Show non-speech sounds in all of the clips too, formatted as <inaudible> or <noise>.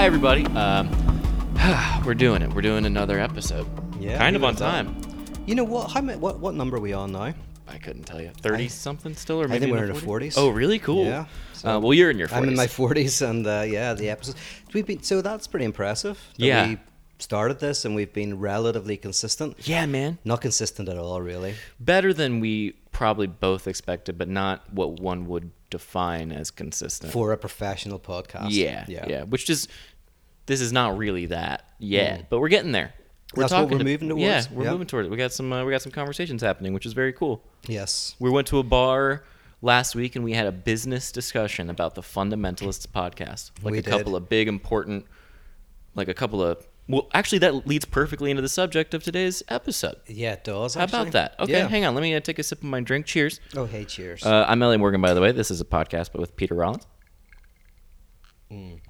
Hi, everybody. Um, <sighs> we're doing it. We're doing another episode. Yeah, kind of on time. You know what? How, ma- what what number are we on now? I couldn't tell you. Thirty something still, or I maybe think we're in the the 40s? 40s. Oh, really? Cool. Yeah, so- uh, well, you're in your 40s. I'm in my forties, and uh, yeah, the episodes we've been so that's pretty impressive. that Yeah. we started this and we've been relatively consistent. yeah, man. Not consistent at all, really. Better than we probably both expected, but not what one would define as consistent. For a professional podcast. Yeah, yeah, yeah, Which is, this is not really that yet, Mm. but we're getting there. We're That's what talking we're to- moving towards. Yeah, we're Yeah. moving towards it. We got some, uh, we got some conversations happening, which is very cool. Yes. We went to a bar last week and we had a business discussion about the Fundamentalists podcast. Like We a did. couple of big important like a couple of well actually that leads perfectly into the subject of today's episode. Yeah, it does. How about that? Okay, Yeah. hang on. Let me uh, take a sip of my drink. Cheers. Oh, hey, cheers. Uh, I'm Elliot Morgan, by the way. This is a podcast, but with Peter Rollins. Mm.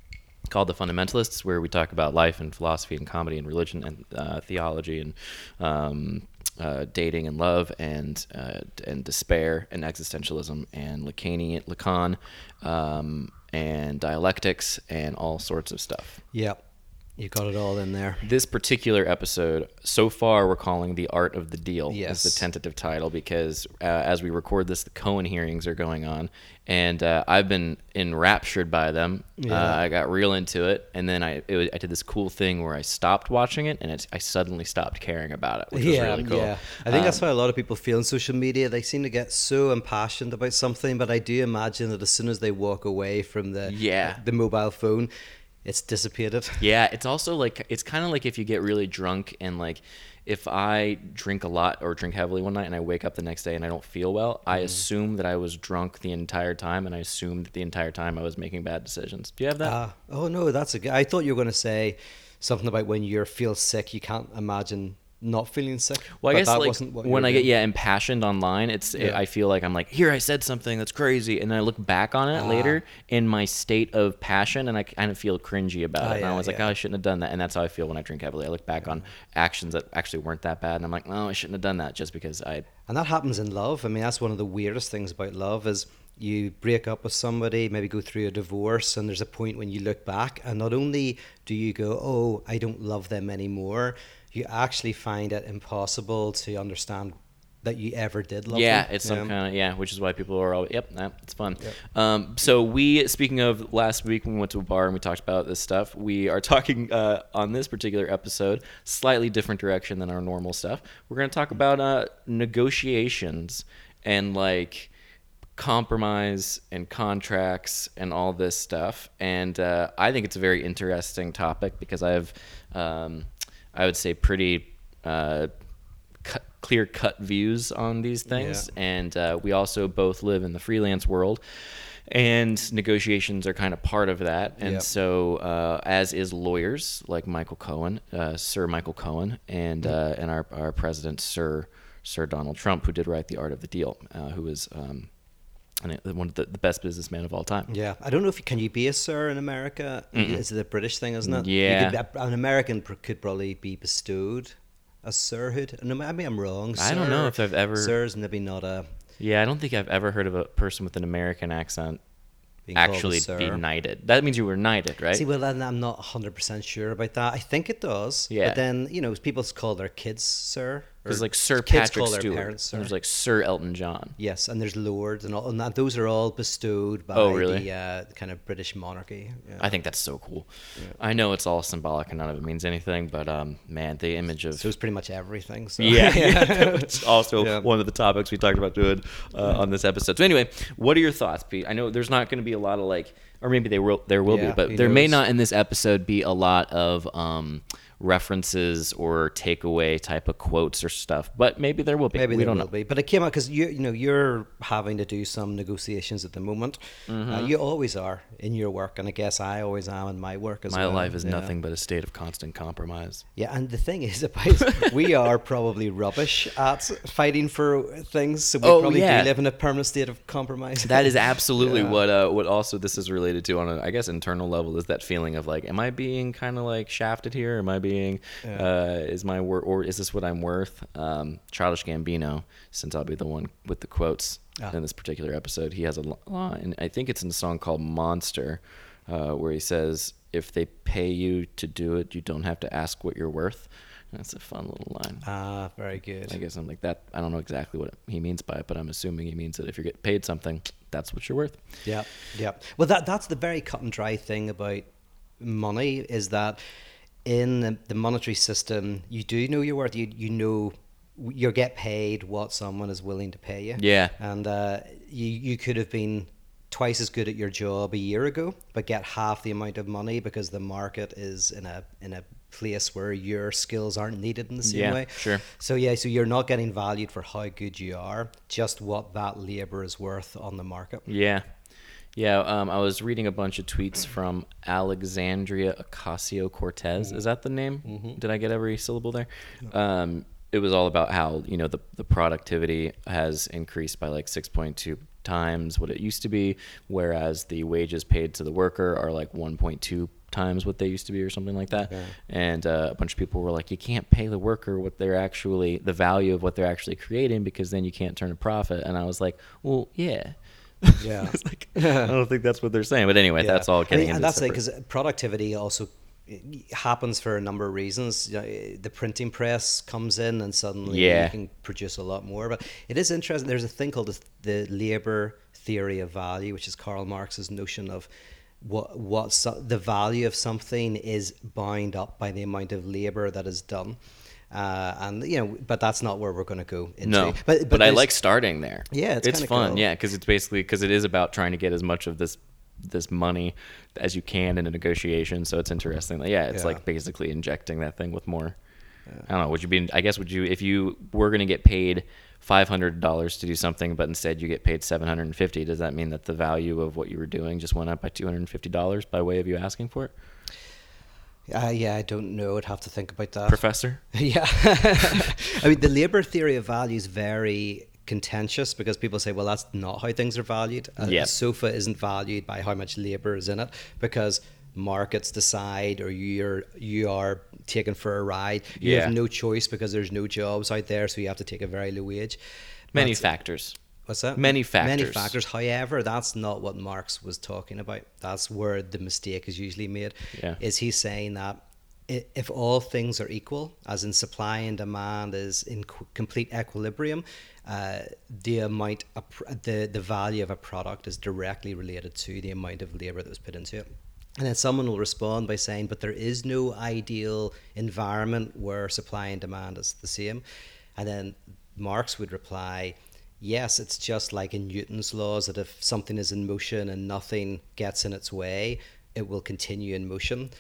Called The Fundamentalists, where we talk about life and philosophy and comedy and religion and uh, theology and um, uh, dating and love and uh, and despair and existentialism and Lacanian Lacan um, and dialectics and all sorts of stuff. yeah, you got it all in there. This particular episode, so far, we're calling "The Art of the Deal" Yes. is the tentative title because uh, as we record this, the Cohen hearings are going on, and uh, I've been enraptured by them. Uh, I got real into it, and then I it was, I did this cool thing where I stopped watching it, and it's, I suddenly stopped caring about it, which was really cool. yeah. I think that's Um, how a lot of people feel on social media. They seem to get so impassioned about something, but I do imagine that as soon as they walk away from the Yeah. the mobile phone, it's dissipated. <laughs> Yeah, it's also like it's kind of like if you get really drunk and like if I drink a lot or drink heavily one night and I wake up the next day and I don't feel well, I assume that I was drunk the entire time and I assume that the entire time I was making bad decisions. Do you have that? Ah, oh no, that's a good. I thought you were going to say something about when you feel sick, you can't imagine not feeling sick. well, I guess that like when I get yeah impassioned online, it's Yeah. I feel like I'm like here I said something that's crazy, and then I look back on it Ah. later in my state of passion, and I kind of feel cringy about Ah, it. and I yeah, was like, oh, I shouldn't have done that, and that's how I feel when I drink heavily. I look back on actions that actually weren't that bad, and I'm like, no, I shouldn't have done that just because I And that happens in love. I mean, that's one of the weirdest things about love is you break up with somebody, maybe go through a divorce, and there's a point when you look back, and not only do you go, "Oh, I don't love them anymore," you actually find it impossible to understand that you ever did love yeah, them. it's some Yeah. kind of yeah, which is why people are all yep, nah, it's fun. Um, so we speaking of last week when we went to a bar and we talked about this stuff, we are <laughs> talking uh, on this particular episode slightly different direction than our normal stuff. We're going to talk about uh, negotiations and like compromise and contracts and all this stuff. And uh, I think it's a very interesting topic because I have, um, I would say, pretty uh, cut, clear cut views on these things. And uh, we also both live in the freelance world. And negotiations are kind of part of that. And Yep. so, uh, as is lawyers like Michael Cohen, uh, Sir Michael Cohen, and uh, and our, our president, Sir Sir Donald Trump, who did write The Art of the Deal, uh, who is um, I think one of the, the best businessmen of all time. Yeah, I don't know if you, can you be a sir in America. Is it a British thing, isn't it? Yeah. could uh, an American could probably be bestowed a sirhood. No, maybe I'm wrong. I don't know if I've ever- Sir's maybe not a Yeah, I don't think I've ever heard of a person with an American accent being actually be knighted. That means you were knighted, right? See, well, then I'm not 100% sure about that. I think it does. Yeah. But then, you know, people call their kids sir. There's like Sir Patrick Stewart. parents sir. there's like Sir Elton John. yes, and there's lords and all, and that, those are all bestowed by Oh, really? the uh, kind of British monarchy. Yeah. I think that's so cool. I know it's all symbolic and none of it means anything, but um, man, the image of so it's pretty much everything. So. yeah, yeah, <laughs> that's also Yeah. one of the topics we talked about doing uh, on this episode. So anyway, what are your thoughts, Pete? I know there's not going to be a lot of like, or maybe there will there will Yeah, be, but there may not in this episode be a lot of um, references or takeaway type of quotes or stuff. But maybe there will be. Maybe we there don't will know. be, but it came out because you you know you're having to do some negotiations at the moment. Mm-hmm. Uh, you always are in your work, and I guess I always am in my work as My well. My life is nothing but a state of constant compromise. Yeah, and the thing is <laughs> about we are probably rubbish at fighting for things, so we Oh, probably yeah. do live in a permanent state of compromise. That is absolutely <laughs> Yeah. what uh, what also this is related to on a I guess internal level is that feeling of like, am I being kind of like shafted here? Am I being uh, is my wor or is this what I'm worth? Um, Childish Gambino, since I'll be the one with the quotes Ah. in this particular episode, he has a li- line. I think it's in a song called Monster, uh, where he says, if they pay you to do it, you don't have to ask what you're worth. That's a fun little line. Ah, very good. I guess I'm like that. I don't know exactly what he means by it, but I'm assuming he means that if you get paid something, that's what you're worth. Yeah, yeah. Well, that that's the very cut and dry thing about money is that in the, the monetary system, you do know your worth. You you know you get paid what someone is willing to pay you. Yeah. and uh, you you could have been twice as good at your job a year ago, but get half the amount of money because the market is in a in a place where your skills aren't needed in the same Yeah, way. sure. So yeah, so you're not getting valued for how good you are, just what that labor is worth on the market. Yeah. Yeah, um, I was reading a bunch of tweets from Alexandria Ocasio Cortez. Is that the name? Did I get every syllable there? Um, it was all about how you know the the productivity has increased by like six point two times what it used to be, whereas the wages paid to the worker are like one point two times what they used to be or something like that. Yeah. And uh, a bunch of people were like, you can't pay the worker what they're actually the value of what they're actually creating because then you can't turn a profit. And I was like, well, yeah. <laughs> Yeah. Like, <laughs> I don't think that's what they're saying. But anyway, that's all I getting mean, into and that's it because productivity also happens for a number of reasons. You know, the printing press comes in, and suddenly Yeah. you can produce a lot more. But it is interesting. There's a thing called the, the labor theory of value, which is Karl Marx's notion of what what so, the value of something is bound up by the amount of labor that is done. Uh, and you know, but that's not where we're going to go into. No, but but, I like starting there. Yeah, it's it's fun. cool. Yeah, because it's basically because it is about trying to get as much of this this money as you can in a negotiation. So it's interesting. Yeah, it's Yeah. like basically injecting that thing with more. I don't know. Would you be? I guess would you if you were going to get paid five hundred dollars to do something, but instead you get paid seven hundred and fifty? Does that mean that the value of what you were doing just went up by two hundred and fifty dollars by way of you asking for it, Uh, yeah, I don't know. I'd have to think about that. Professor? <laughs> Yeah. <laughs> I mean, the labor theory of value is very contentious because people say, well, that's not how things are valued. A, a Yeah. sofa isn't valued by how much labor is in it because markets decide or you're you are taken for a ride. You Yeah. have no choice because there's no jobs out there, so you have to take a very low wage. Many That's- factors. What's that? Many factors. Many factors. However, that's not what Marx was talking about. That's where the mistake is usually made. Yeah. Is he saying that if all things are equal, as in supply and demand is in complete equilibrium, uh, the amount, the the value of a product is directly related to the amount of labor that was put into it. And then someone will respond by saying, but there is no ideal environment where supply and demand is the same. And then Marx would reply, yes, it's just like in Newton's laws that if something is in motion and nothing gets in its way, it will continue in motion.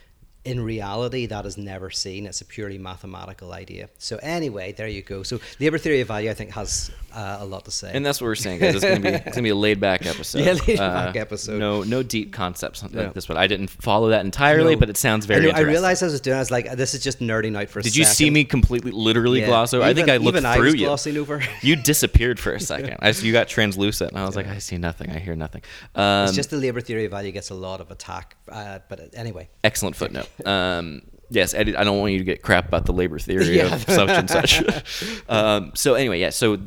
In reality, that is never seen. It's a purely mathematical idea. So anyway, there you go. So labor theory of value, I think, has uh, a lot to say. And that's what we're saying, guys. It's gonna be it's gonna be a laid back episode. <laughs> Uh, Yeah, laid-back episode. No, no deep concepts like No. this one. I didn't follow that entirely, No. but it sounds very. I, I realized as I was doing. I was like, "This is just nerdy night for." a Did you see me completely, literally Yeah. gloss over? I think I looked even I through was you. glossing over. <laughs> You disappeared for a <laughs> second. I you got translucent, and I was like, I see nothing. I hear nothing. Um, It's just the labor theory of value gets a lot of attack, uh, but anyway. excellent footnote. Um, yes, I don't want you to get crap about the labor theory Yeah. of such and such. um, so anyway, yeah. So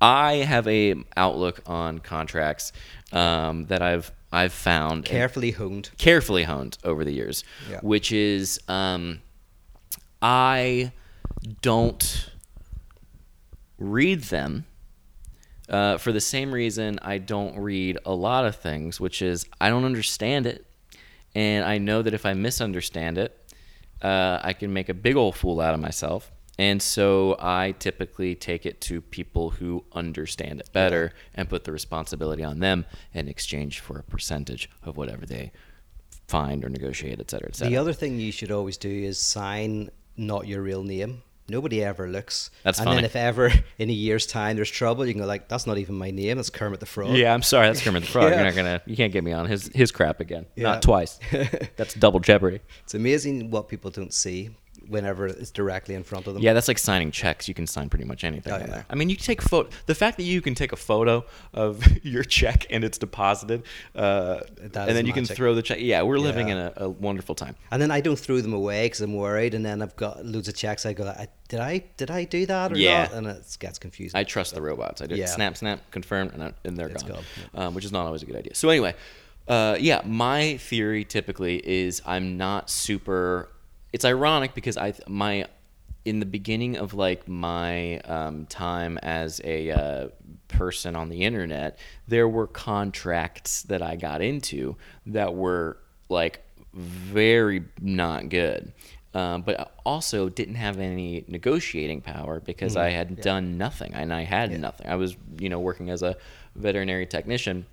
I have a outlook on contracts um, that I've I've found Carefully honed. carefully honed over the years, Yeah. which is um, I don't read them uh, for the same reason I don't read a lot of things, which is I don't understand it, and I know that if I misunderstand it, uh, I can make a big old fool out of myself. And so I typically take it to people who understand it better and put the responsibility on them in exchange for a percentage of whatever they find or negotiate, et cetera, et cetera. The other thing you should always do is sign not your real name. Nobody ever looks. That's and funny. then if ever <laughs> in a year's time there's trouble, you can go like, "That's not even my name. That's Kermit the Frog." Yeah, I'm sorry. That's Kermit the Frog. <laughs> Yeah. You're not gonna. You can't get me on his his crap again. Yeah. Not twice. <laughs> That's double jeopardy. It's amazing what people don't see whenever it's directly in front of them. Yeah, that's like signing checks. You can sign pretty much anything Oh, yeah. there. I mean, you take photo. The fact that you can take a photo of <laughs> your check and it's deposited, uh, and then you can throw the check. Yeah, we're living Yeah. in a, a wonderful time. And then I don't throw them away because I'm worried, and then I've got loads of checks. I go, like, "Did I did I do that or Yeah. not?" And it gets confusing. I trust the robots. I do Yeah. snap, snap, confirm, and, I- and they're It's gone, gone, um, which is not always a good idea. So anyway, Uh, yeah, my theory typically is I'm not super. It's ironic because I my in the beginning of like my um, time as a uh, person on the internet, there were contracts that I got into that were like very not good. Um, but also didn't have any negotiating power because I had done nothing and I had nothing. I was, you know, working as a veterinary technician.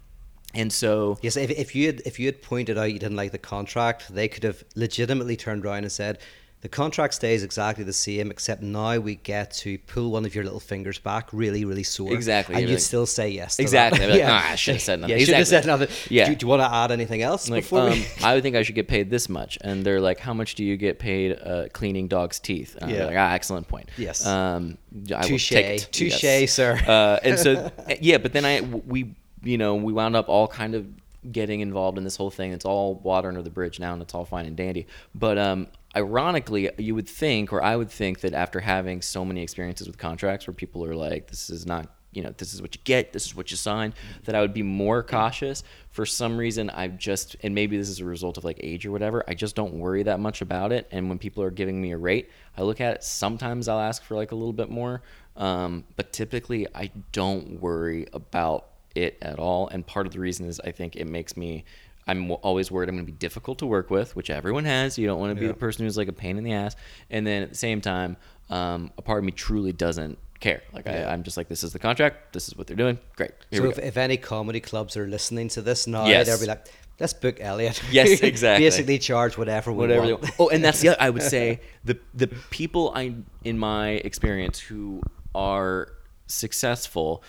And so Yes, if, if you had if you had pointed out you didn't like the contract, they could have legitimately turned around and said, the contract stays exactly the same, except now we get to pull one of your little fingers back, really, really sore. Exactly, and you'd still say yes. to that. Exactly. I'd be like, <laughs> "Nah, I should've said nothing." Yeah, you should have said nothing. Yeah. Do, do you want to add anything else like before um, we? I would think I should get paid this much, and they're like, "How much do you get paid uh, cleaning dogs' teeth?" And Yeah. like, "Ah, excellent point." Yes. Um, I will Touche. take it. Touche, Yes. sir. Uh, and so, <laughs> yeah, but then I we you know we wound up all kind of getting involved in this whole thing. It's all water under the bridge now, and it's all fine and dandy. But um, ironically, you would think, or I would think, that after having so many experiences with contracts where people are like, "This is not." You know, this is what you get. This is what you sign. That I would be more cautious. For some reason, I've just, and maybe this is a result of like age or whatever. I just don't worry that much about it. And when people are giving me a rate, I look at it. Sometimes I'll ask for like a little bit more, um, but typically I don't worry about it at all. And part of the reason is I think it makes me. I'm always worried I'm going to be difficult to work with, which everyone has. You don't want to be Yeah. the person who's like a pain in the ass. And then at the same time, um, a part of me truly doesn't care. Like Yeah. I, I'm just like, this is the contract. This is what they're doing. Great. So if, if any comedy clubs are listening to this now, Yes. they'll be like, let's book Elliot. Yes, <laughs> exactly. Basically, charge whatever we whatever want. want. Oh, and that's the other, I would <laughs> say the the people I in my experience who are successful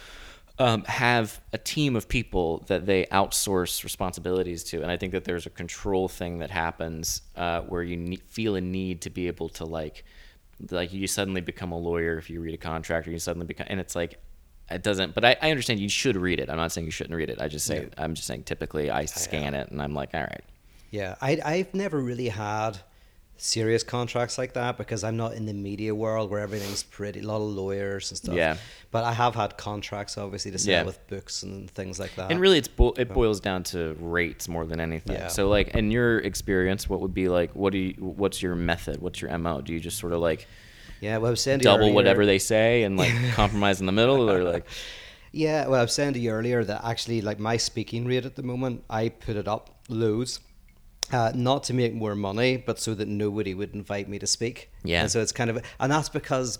um, have a team of people that they outsource responsibilities to, and I think that there's a control thing that happens uh, where you ne- feel a need to be able to like like you suddenly become a lawyer if you read a contract or you suddenly become and it's like it doesn't but I, I understand you should read it. I'm not saying you shouldn't read it. I just say Yeah. i'm just saying typically i scan it and i'm like all right. Yeah, I, I've never really had serious contracts like that because I'm not in the media world where everything's pretty, a lot of lawyers and stuff. Yeah. But I have had contracts, obviously, to sell Yeah. with books and things like that. And really, it's bo- it boils down to rates more than anything. Yeah. So, like, in your experience, what would be like? What do you? What's your method? What's your mo? Do you just sort of like yeah, well, I was saying double earlier- whatever they say <laughs> and like compromise in the middle, or like? Yeah, well, I was saying to you earlier that actually, like my speaking rate at the moment, I put it up loads. Uh, not to make more money, but so that nobody would invite me to speak. Yeah. And so it's kind of, and that's because,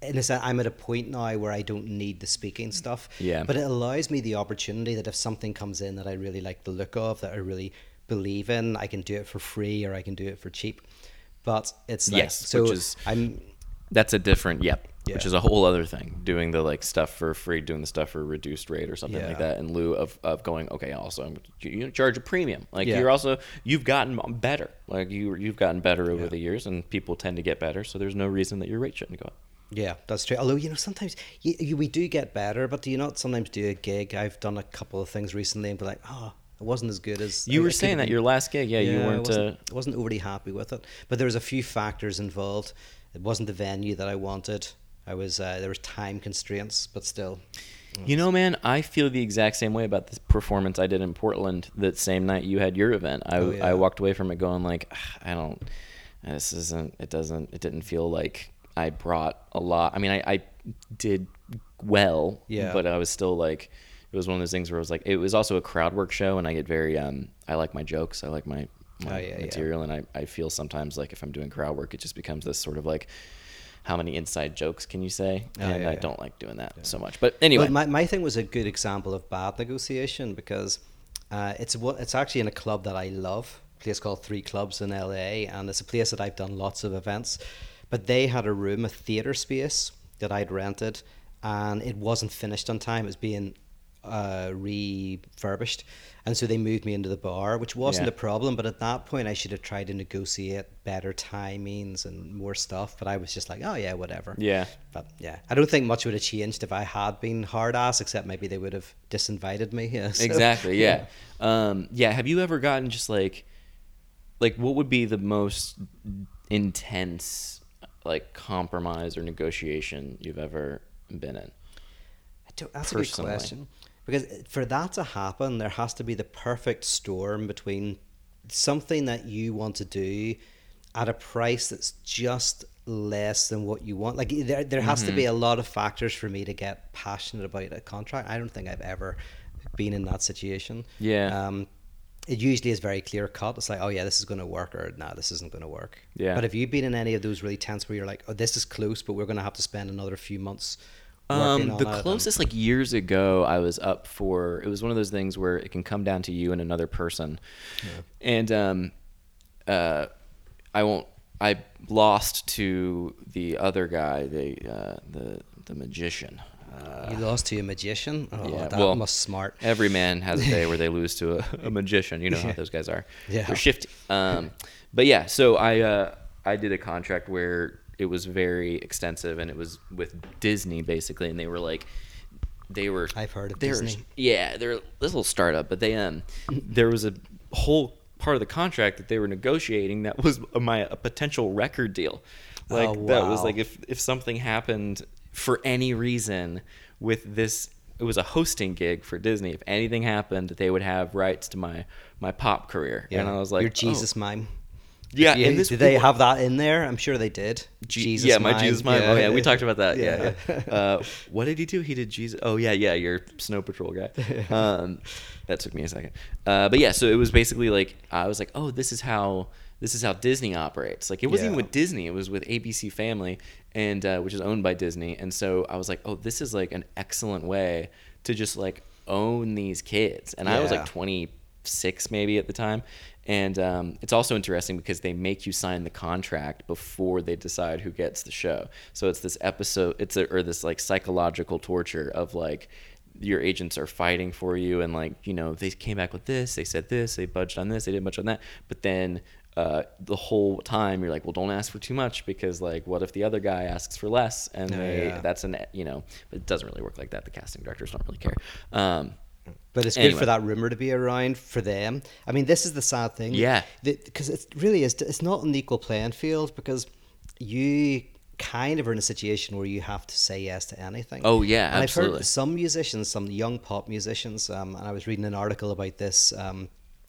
in a sense, I'm at a point now where I don't need the speaking stuff. Yeah. But it allows me the opportunity that if something comes in that I really like the look of, that I really believe in, I can do it for free or I can do it for cheap. But it's like, Yes, so is- I'm, That's a different, yep. Which is a whole other thing. Doing the like stuff for free, doing the stuff for a reduced rate or something like that, in lieu of, of going, okay, also I'm you charge a premium. Like Yeah. you're also you've gotten better. Like you you've gotten better over Yeah. the years, and people tend to get better. So there's no reason that your rate shouldn't go up. Yeah, that's true. Although you know, sometimes you, you, we do get better, but do you not sometimes do a gig? I've done a couple of things recently and be like, oh, it wasn't as good as You I- were saying that your last gig, yeah, you weren't. Uh, wasn't, I wasn't overly happy with it, but there was a few factors involved. It wasn't the venue that I wanted. I was uh, there was time constraints, but still. You know, man, I feel the exact same way about this performance I did in Portland that same night you had your event. I, Oh, yeah. I walked away from it going like, "Ah, I don't, this isn't, it doesn't, it didn't feel like I brought a lot. I mean, I, I did well, Yeah. but I was still like, it was one of those things where I was like, it was also a crowd work show, and I get very, um, I like my jokes, I like my, my Oh, yeah, yeah. material, and I, I feel sometimes like if I'm doing crowd work, it just becomes this sort of like, how many inside jokes can you say? Oh, And yeah, I yeah. don't like doing that so much. But anyway, my, my thing was a good example of bad negotiation because uh, it's what it's actually in a club that I love, a place called Three Clubs in LA, and it's a place that I've done lots of events. But they had a room, a theater space that I'd rented, and it wasn't finished on time. It was being uh, refurbished, and so they moved me into the bar, which wasn't Yeah. a problem. But at that point, I should have tried to negotiate better timings and more stuff. But I was just like, oh yeah, whatever. yeah. But yeah, I don't think much would have changed if I had been hard ass, except maybe they would have disinvited me. Yeah, <laughs> so- exactly yeah um yeah have you ever gotten just like like what would be the most intense like compromise or negotiation you've ever been in I don't- That's a Personally. good question. Because for that to happen, there has to be the perfect storm between something that you want to do at a price that's just less than what you want. Like there, there has to be Mm-hmm. a lot of factors for me to get passionate about a contract. I don't think I've ever been in that situation. Yeah. Um, it usually is very clear cut. It's like, oh yeah, this is going to work, or no, this isn't going to work. Yeah. But have you been in any of those really tense where you're like, oh, this is close, but we're going to have to spend another few months Um, the closest, like years ago, I was up for. It was one of those things where it can come down to you and another person, and um, uh, I won't. I lost to the other guy, the uh, the the magician. Uh, You lost to a magician. Oh, yeah, that well, must smart. Every man has a day where they <laughs> lose to a, a magician. You know how those guys are. Yeah. They're shifty. Um, but yeah, so I uh, I did a contract where it was very extensive and it was with Disney basically, and they were like, they were. I've heard of Disney. Yeah, they're this little startup, but they um, there was a whole part of the contract that they were negotiating that was a, my a potential record deal. Like Oh, that was like if if something happened for any reason with this it was a hosting gig for Disney. If anything happened, they would have rights to my my pop career. Yeah. And I was like, your oh. Jesus mime. Yeah, Yeah, and this did they people- have that in there? I'm sure they did. Je- Jesus yeah, my mime. Jesus mime. Oh yeah, we talked about that. Yeah. Yeah. yeah. Uh, <laughs> what did he do? He did Jesus. Oh yeah, yeah. Your Snow Patrol guy. Um, that took me a second. Uh, but yeah, so it was basically like I was like, oh, this is how this is how Disney operates. Like it wasn't even with Disney. It was with ABC Family, and uh, which is owned by Disney. And so I was like, oh, this is like an excellent way to just like own these kids. And I was like 26 maybe at the time. And um, it's also interesting because they make you sign the contract before they decide who gets the show. So it's this episode, it's a, or this like psychological torture of like your agents are fighting for you and like you know they came back with this, they said this, they budged on this, they did much on that, but then. Uh, the whole time you're like, well, don't ask for too much because, like, what if the other guy asks for less? And Oh, they, yeah. that's an, you know, it doesn't really work like that. The casting directors don't really care. Um, But it's good Anyway. for that rumor to be around for them. I mean, this is the sad thing. Yeah. Because it really is. It's not an equal playing field because you kind of are in a situation where you have to say yes to anything. Oh, yeah, and I've absolutely. heard some musicians, some young pop musicians, um, and I was reading an article about this. Um,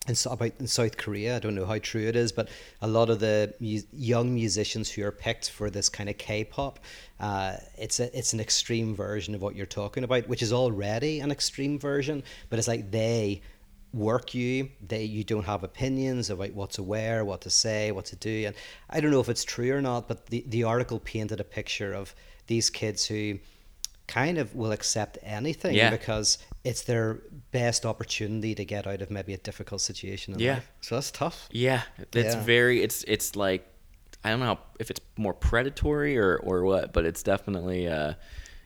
in, about in South Korea, I don't know how true it is, but a lot of the mu- young musicians who are picked for this kind of K-pop, uh, it's a it's an extreme version of what you're talking about, which is already an extreme version, but it's like they work you they you don't have opinions about what to wear what to say what to do and i don't know if it's true or not but the, the article painted a picture of these kids who kind of will accept anything Yeah. because it's their best opportunity to get out of maybe a difficult situation Yeah. life so that's tough Yeah, it's Yeah. very it's it's like I don't know if it's more predatory or or what, but it's definitely uh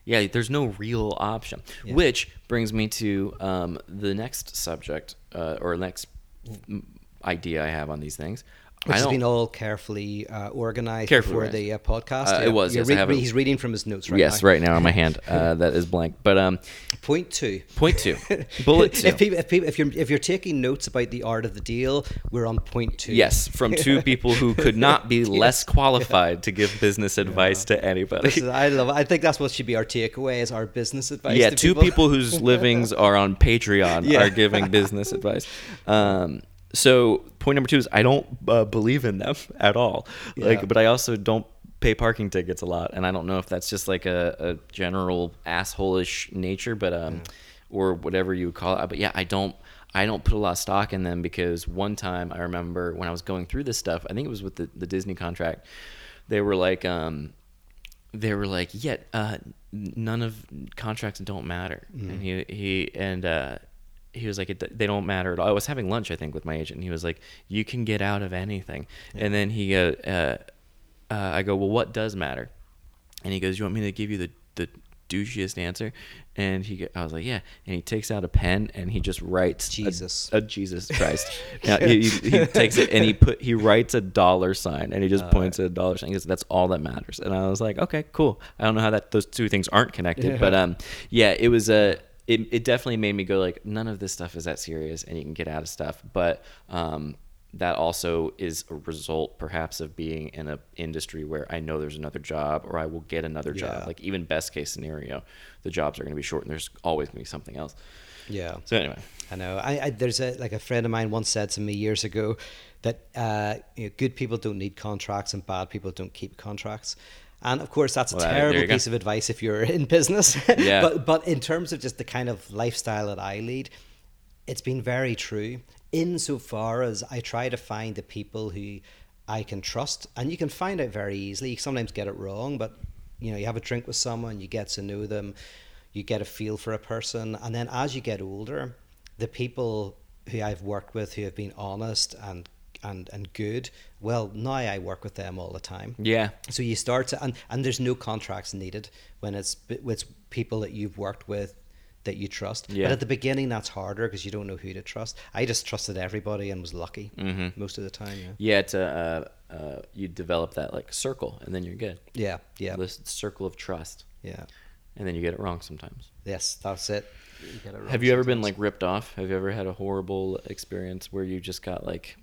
yeah, there's no real option. Yeah. Which brings me to um the next subject uh, or next idea I have on these things. Which has been all carefully uh, organized Carefully organized. the uh, podcast Uh, it was, yes, have it. he's reading from his notes right now. yes, now right now on my <laughs> hand uh, that is blank. But um, point two point two, <laughs> bullet two. if people, if people, if you're if you're taking notes about the art of the deal, we're on point two. Yes, from two <laughs> people who could not be less qualified to give business advice to anybody. Is, I love. It. I think that's what should be our takeaway: is our business advice. yeah, two people whose livings are on Patreon Yeah. are giving business advice. Um, so point number two is I don't uh, believe in them <laughs> at all. Like, Yeah. but I also don't pay parking tickets a lot, and I don't know if that's just like a, a general asshole-ish nature, but um, or whatever you would call it. But yeah, I don't. I don't put a lot of stock in them because one time I remember when I was going through this stuff, I think it was with the, the Disney contract, they were like, um, they were like, yeah, uh, none of contracts don't matter. And he he and uh, he was like, it, they don't matter at all. I was having lunch, I think, with my agent. And he was like, you can get out of anything. And then he uh, uh, uh, I go, well, what does matter? And he goes, you want me to give you the the douchiest answer? And he, I was like, yeah. And he takes out a pen and he just writes Jesus. a, Jesus Christ. <laughs> Now, he, he, he takes it and he put he writes a dollar sign and he just points at a dollar sign. He goes, "That's all that matters." And I was like, "Okay, cool." I don't know how that those two things aren't connected, but um, yeah, it was a. It, it definitely made me go like none of this stuff is that serious and you can get out of stuff but um that also is a result perhaps of being in an industry where I know there's another job or I will get another Yeah. job like even best case scenario the jobs are going to be short and there's always going to be something else Yeah. So anyway, I know. I, I there's a like a friend of mine once said to me years ago that uh, you know, good people don't need contracts and bad people don't keep contracts. And of course, that's a Well, terrible you go. piece of advice if you're in business. <laughs> Yeah. but but in terms of just the kind of lifestyle that I lead, it's been very true. Insofar as I try to find the people who I can trust, and you can find out very easily. You sometimes get it wrong, but you know, you have a drink with someone, you get to know them, you get a feel for a person, and then as you get older, the people who I've worked with who have been honest and and and good, well, now I work with them all the time. yeah, So you start to, and, and there's no contracts needed when it's with people that you've worked with that you trust. Yeah. But at the beginning, that's harder because you don't know who to trust. I just trusted everybody and was lucky Mm-hmm. most of the time. Yeah. yeah. It's a uh, uh, you develop that like circle, and then you're good. Yeah. Yeah. This circle of trust, Yeah. and then you get it wrong sometimes. Yes, that's it. You get it wrong Have you ever been like ripped off? Have you ever had a horrible experience where you just got like,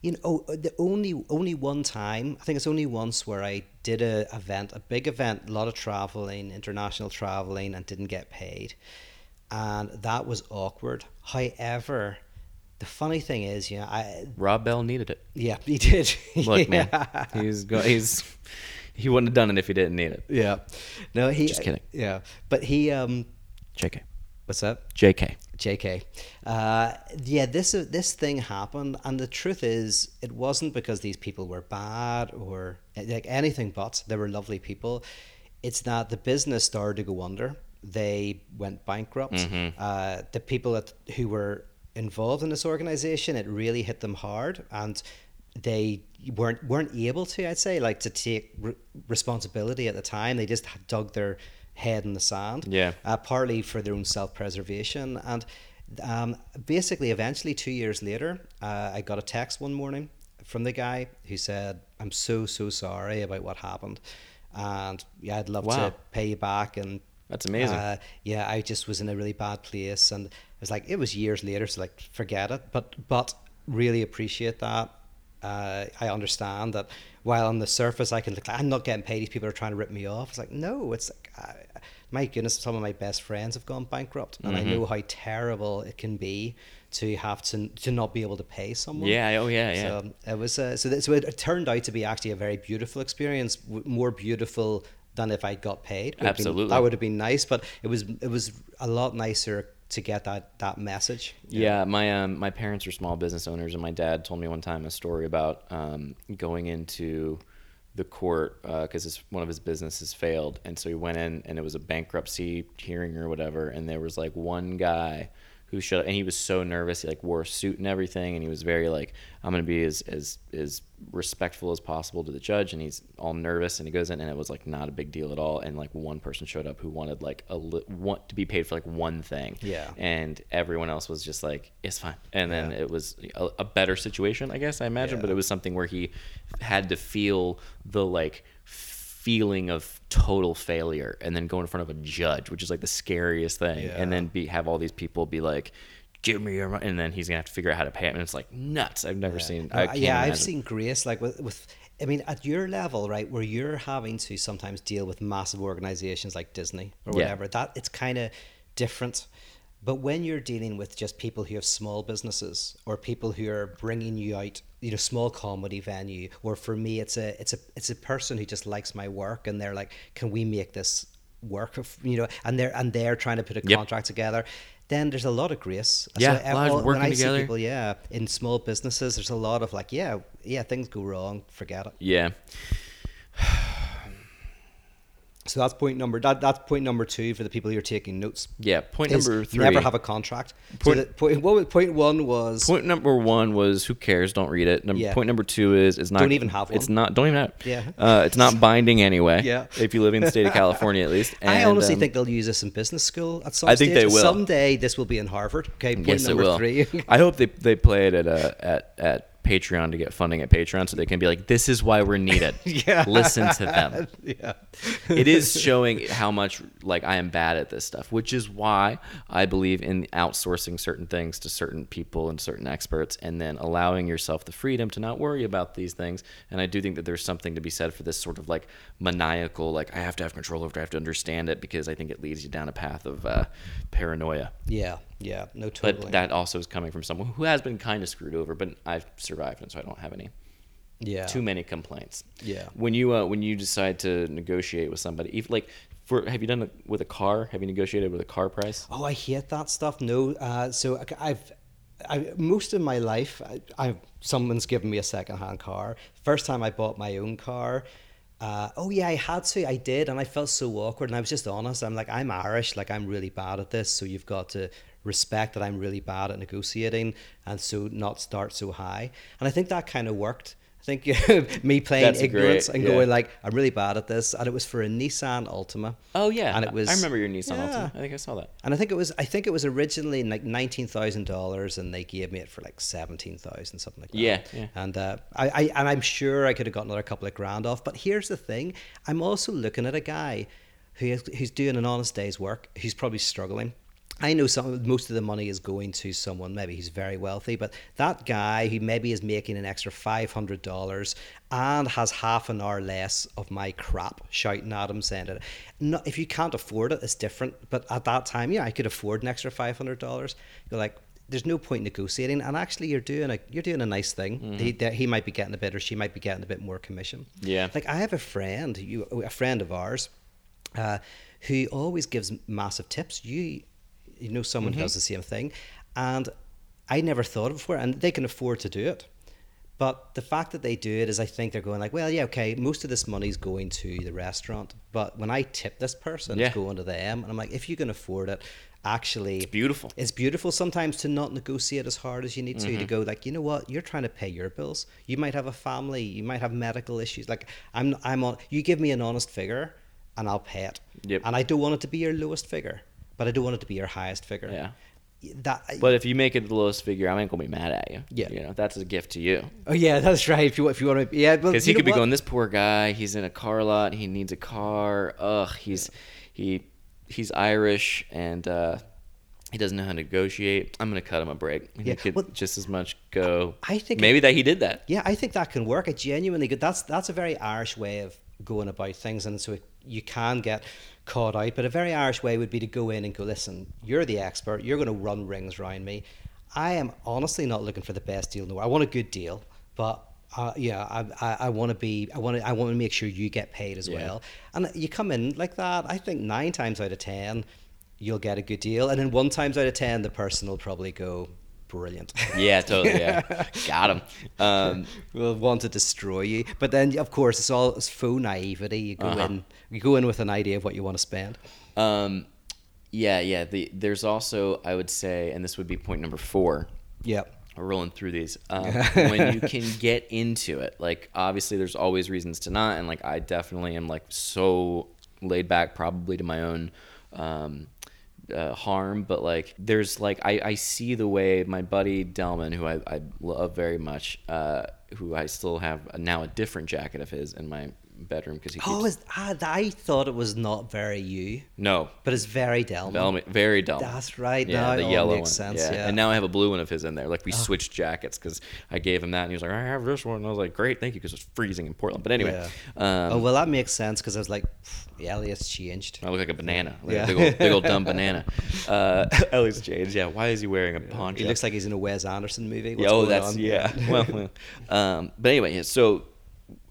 You know, oh, the only only one time I think it's only once where I did a event, a big event, a lot of traveling, international traveling, and didn't get paid, and that was awkward. However, the funny thing is, you know, I Rob Bell needed it? yeah, he did. <laughs> Look, yeah. man, he's go- he's he wouldn't have done it if he didn't need it. Yeah, no, he Just kidding. Yeah, but he um, Jk, what's that? Jk. JK. Uh, yeah, this this thing happened, and the truth is, it wasn't because these people were bad or like anything but. They were lovely people. It's that the business started to go under. They went bankrupt. Uh, the people that who were involved in this organization, it really hit them hard, and they weren't weren't able to. I'd say like to take re- responsibility at the time. They just dug their head in the sand Yeah. uh, partly for their own self preservation. And um, basically, eventually, two years later, uh, I got a text one morning from the guy who said, I'm so, so sorry about what happened. And yeah, I'd love Wow. to pay you back. And That's amazing. uh, yeah, I just was in a really bad place. And it was like, it was years later, so like, forget it. But, but really appreciate that. Uh, I understand that while on the surface I can look like I'm not getting paid, these people are trying to rip me off. It's like, no, it's like, I, my goodness, some of my best friends have gone bankrupt, and I know how terrible it can be to have to to not be able to pay someone. Yeah, oh, yeah, yeah. So it was uh, so that, so it turned out to be actually a very beautiful experience, w- more beautiful than if I got paid. Have been- Absolutely. that would have been nice, but it was it was a lot nicer to get that that message. Yeah, my um, my parents are small business owners, and my dad told me one time a story about um, going into the court uh, because one of his businesses failed, and so he went in, and it was a bankruptcy hearing or whatever, and there was like one guy who showed, up and he was so nervous, he like wore a suit and everything, and he was very like, I'm gonna be as as as respectful as possible to the judge, and he's all nervous, and he goes in, and it was like not a big deal at all, and like one person showed up who wanted like a li- want to be paid for like one thing, Yeah. and everyone else was just like it's fine and then Yeah. it was a, a better situation i guess i imagine but it was something where he had to feel the like feeling of total failure and then go in front of a judge which is like the scariest thing Yeah. and then be have all these people be like give me your money and then he's gonna have to figure out how to pay it and it's like nuts i've never seen No, I yeah, I've seen grace like with, with I mean at your level, right, where you're having to sometimes deal with massive organizations like Disney or Yeah. whatever. That it's kind of different. But when you're dealing with just people who have small businesses or people who are bringing you out, you know, small comedy venue, or for me, it's a it's a it's a person who just likes my work and they're like, can we make this work? You know, and they're and they're trying to put a Yep. contract together. Then there's a lot of grace. Yeah, a lot of working when I see people, yeah, in small businesses, there's a lot of like, yeah, yeah, things go wrong, forget it. yeah So that's point number. That, that's point number two for the people who are taking notes. yeah point number three Never have a contract. Point- so that point, what was, point one was Point number one was who cares? Don't read it. Number, Yeah. Point number two is it's not. Don't even have It's not. Don't even have. Yeah. Uh, it's not binding anyway. Yeah. If you live in the state of California, at least. <laughs> I honestly um, think they'll use this in business school at some I think stage. they will. Someday this will be in Harvard. Okay, point Yes, it number will. three. I hope they they play it at uh, at at Patreon to get funding at Patreon, so they can be like, "This is why we're needed." <laughs> Yeah. listen to them. <laughs> yeah. it is showing how much like I am bad at this stuff, which is why I believe in outsourcing certain things to certain people and certain experts, and then allowing yourself the freedom to not worry about these things. And I do think that there's something to be said for this sort of like maniacal, like I have to have control over, it, I have to understand it, because I think it leads you down a path of uh, paranoia. Yeah. Yeah. No, totally. But that also is coming from someone who has been kind of screwed over, but I've survived, and so I don't have any yeah. too many complaints. Yeah. When you uh, when you decide to negotiate with somebody, if like for have you done it with a car? Have you negotiated with a car price? Oh, I hate that stuff. No. Uh, so I- I've. I, most of my life, I, I someone's given me a secondhand car. First time I bought my own car, uh, oh yeah, I had to, I did, and I felt so awkward. And I was just honest. I'm like, I'm Irish, like I'm really bad at this, so you've got to respect that I'm really bad at negotiating, and so not start so high. And I think that kind of worked. I think <laughs> me playing That's ignorance great, and yeah. going like, I'm really bad at this, and it was for a Nissan Altima. Oh yeah, and it was. I remember your Nissan Yeah. Altima. I think I saw that. And I think it was I think it was originally like nineteen thousand dollars, and they gave me it for like seventeen thousand, something like that. Yeah, yeah. And uh, I, I and I'm sure I could have got another couple of grand off. But here's the thing: I'm also looking at a guy who is, who's doing an honest day's work. Who's probably struggling. I know some most of the money is going to someone maybe he's very wealthy, but that guy who maybe is making an extra five hundred dollars and has half an hour less of my crap shouting at him saying it. No, if you can't afford it, it's different. But at that time, yeah, I could afford an extra five hundred dollars. You're like, there's no point negotiating, and actually, you're doing a you're doing a nice thing. He, that he might be getting a bit, or she might be getting a bit more commission. Yeah. Like I have a friend, you a friend of ours, uh, who always gives massive tips. You you know someone who does the same thing, and I never thought of it before, and they can afford to do it. But the fact that they do it is, I think they're going like, well, yeah, okay, most of this money's going to the restaurant, but when I tip this person, Yeah. it's going to them, and I'm like, if you can afford it, actually, It's beautiful. it's beautiful sometimes to not negotiate as hard as you need to Mm-hmm. to go like you know what you're trying to pay your bills you might have a family you might have medical issues like i'm i'm on you give me an honest figure and i'll pay it Yep. and i don't want it to be your lowest figure but i don't want it to be your highest figure Yeah. that But if you make it the lowest figure, I ain't gonna be mad at you. Yeah. You know, that's a gift to you. oh yeah that's right if you if you want to yeah Because he could be going, this poor guy, he's in a car lot, he needs a car. Ugh, he's he he's Irish and uh, he doesn't know how to negotiate. I'm gonna cut him a break. Yeah, He could well, just as much go. I think maybe that he did that. Yeah, I think that can work. I genuinely good. That's that's a very Irish way of going about things, and so you can get caught out. But a very Irish way would be to go in and go, listen, you're the expert. You're going to run rings around me. I am honestly not looking for the best deal in the world. I want a good deal, but. Uh, yeah, I, I, I want to be. I want to. I want to make sure you get paid as Yeah. well. And you come in like that. I think nine times out of ten, you'll get a good deal, and then one times out of ten, the person will probably go, brilliant. Yeah, totally. Yeah, <laughs> got him. Um, will want to destroy you. But then, of course, it's all it's faux naivety. You go Uh-huh. in, you go in with an idea of what you want to spend. um, yeah, yeah. The there's also I would say, and this would be point number four. Yeah, We're rolling through these. Um, <laughs> when you can get into it, like obviously there's always reasons to not, and like I definitely am like so laid back, probably to my own um, uh, harm. But like there's like I, I see the way my buddy Delman, who I, I love very much, uh, who I still have now a different jacket of his in my bedroom because he keeps Oh, is, ah, I thought it was not very you, no. but it's very Delman. Velvet, very dull. That's right. Yeah, now the yellow makes one. sense. yeah. Yeah. and now I have a blue one of his in there. Like we switched jackets because I gave him that, and he was like, "I have this one." And I was like, "Great, thank you," because it's freezing in Portland. But anyway, um, oh well, that makes sense because I was like, "Pff, Elliot's changed. I look like a banana, like Yeah. a big old, big old dumb <laughs> banana. Uh, <laughs> Ellie's changed. Yeah, why is he wearing a poncho? He looks like he's in a Wes Anderson movie. Yeah, oh, that's on? yeah. <laughs> well, well. Um, but anyway, yeah, so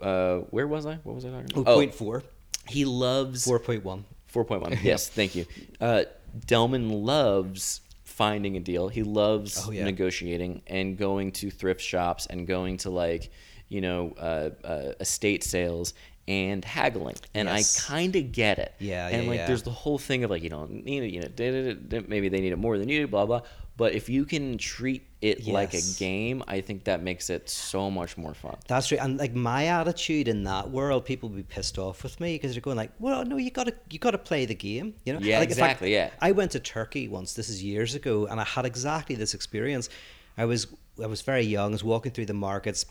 uh, where was I? What was I talking about? Oh, about? point four. he loves Four point one. 4.1. <laughs> Yes, thank you. Uh, Delman loves finding a deal. He loves Oh, yeah. negotiating and going to thrift shops and going to like, you know, uh, uh, estate sales and haggling. And Yes. I kind of get it. Yeah, And yeah, like, yeah. there's the whole thing of like, you don't need it, you know, da- da- da- maybe they need it more than you, blah blah. But if you can treat it like a game, I think that makes it so much more fun. That's right, and like my attitude in that world, people would be pissed off with me because they're going like, "Well, no, you gotta, you gotta play the game," you know? Yeah, like, in fact, exactly, yeah. I went to Turkey once. This is years ago, and I had exactly this experience. I was I was very young. I was walking through the markets.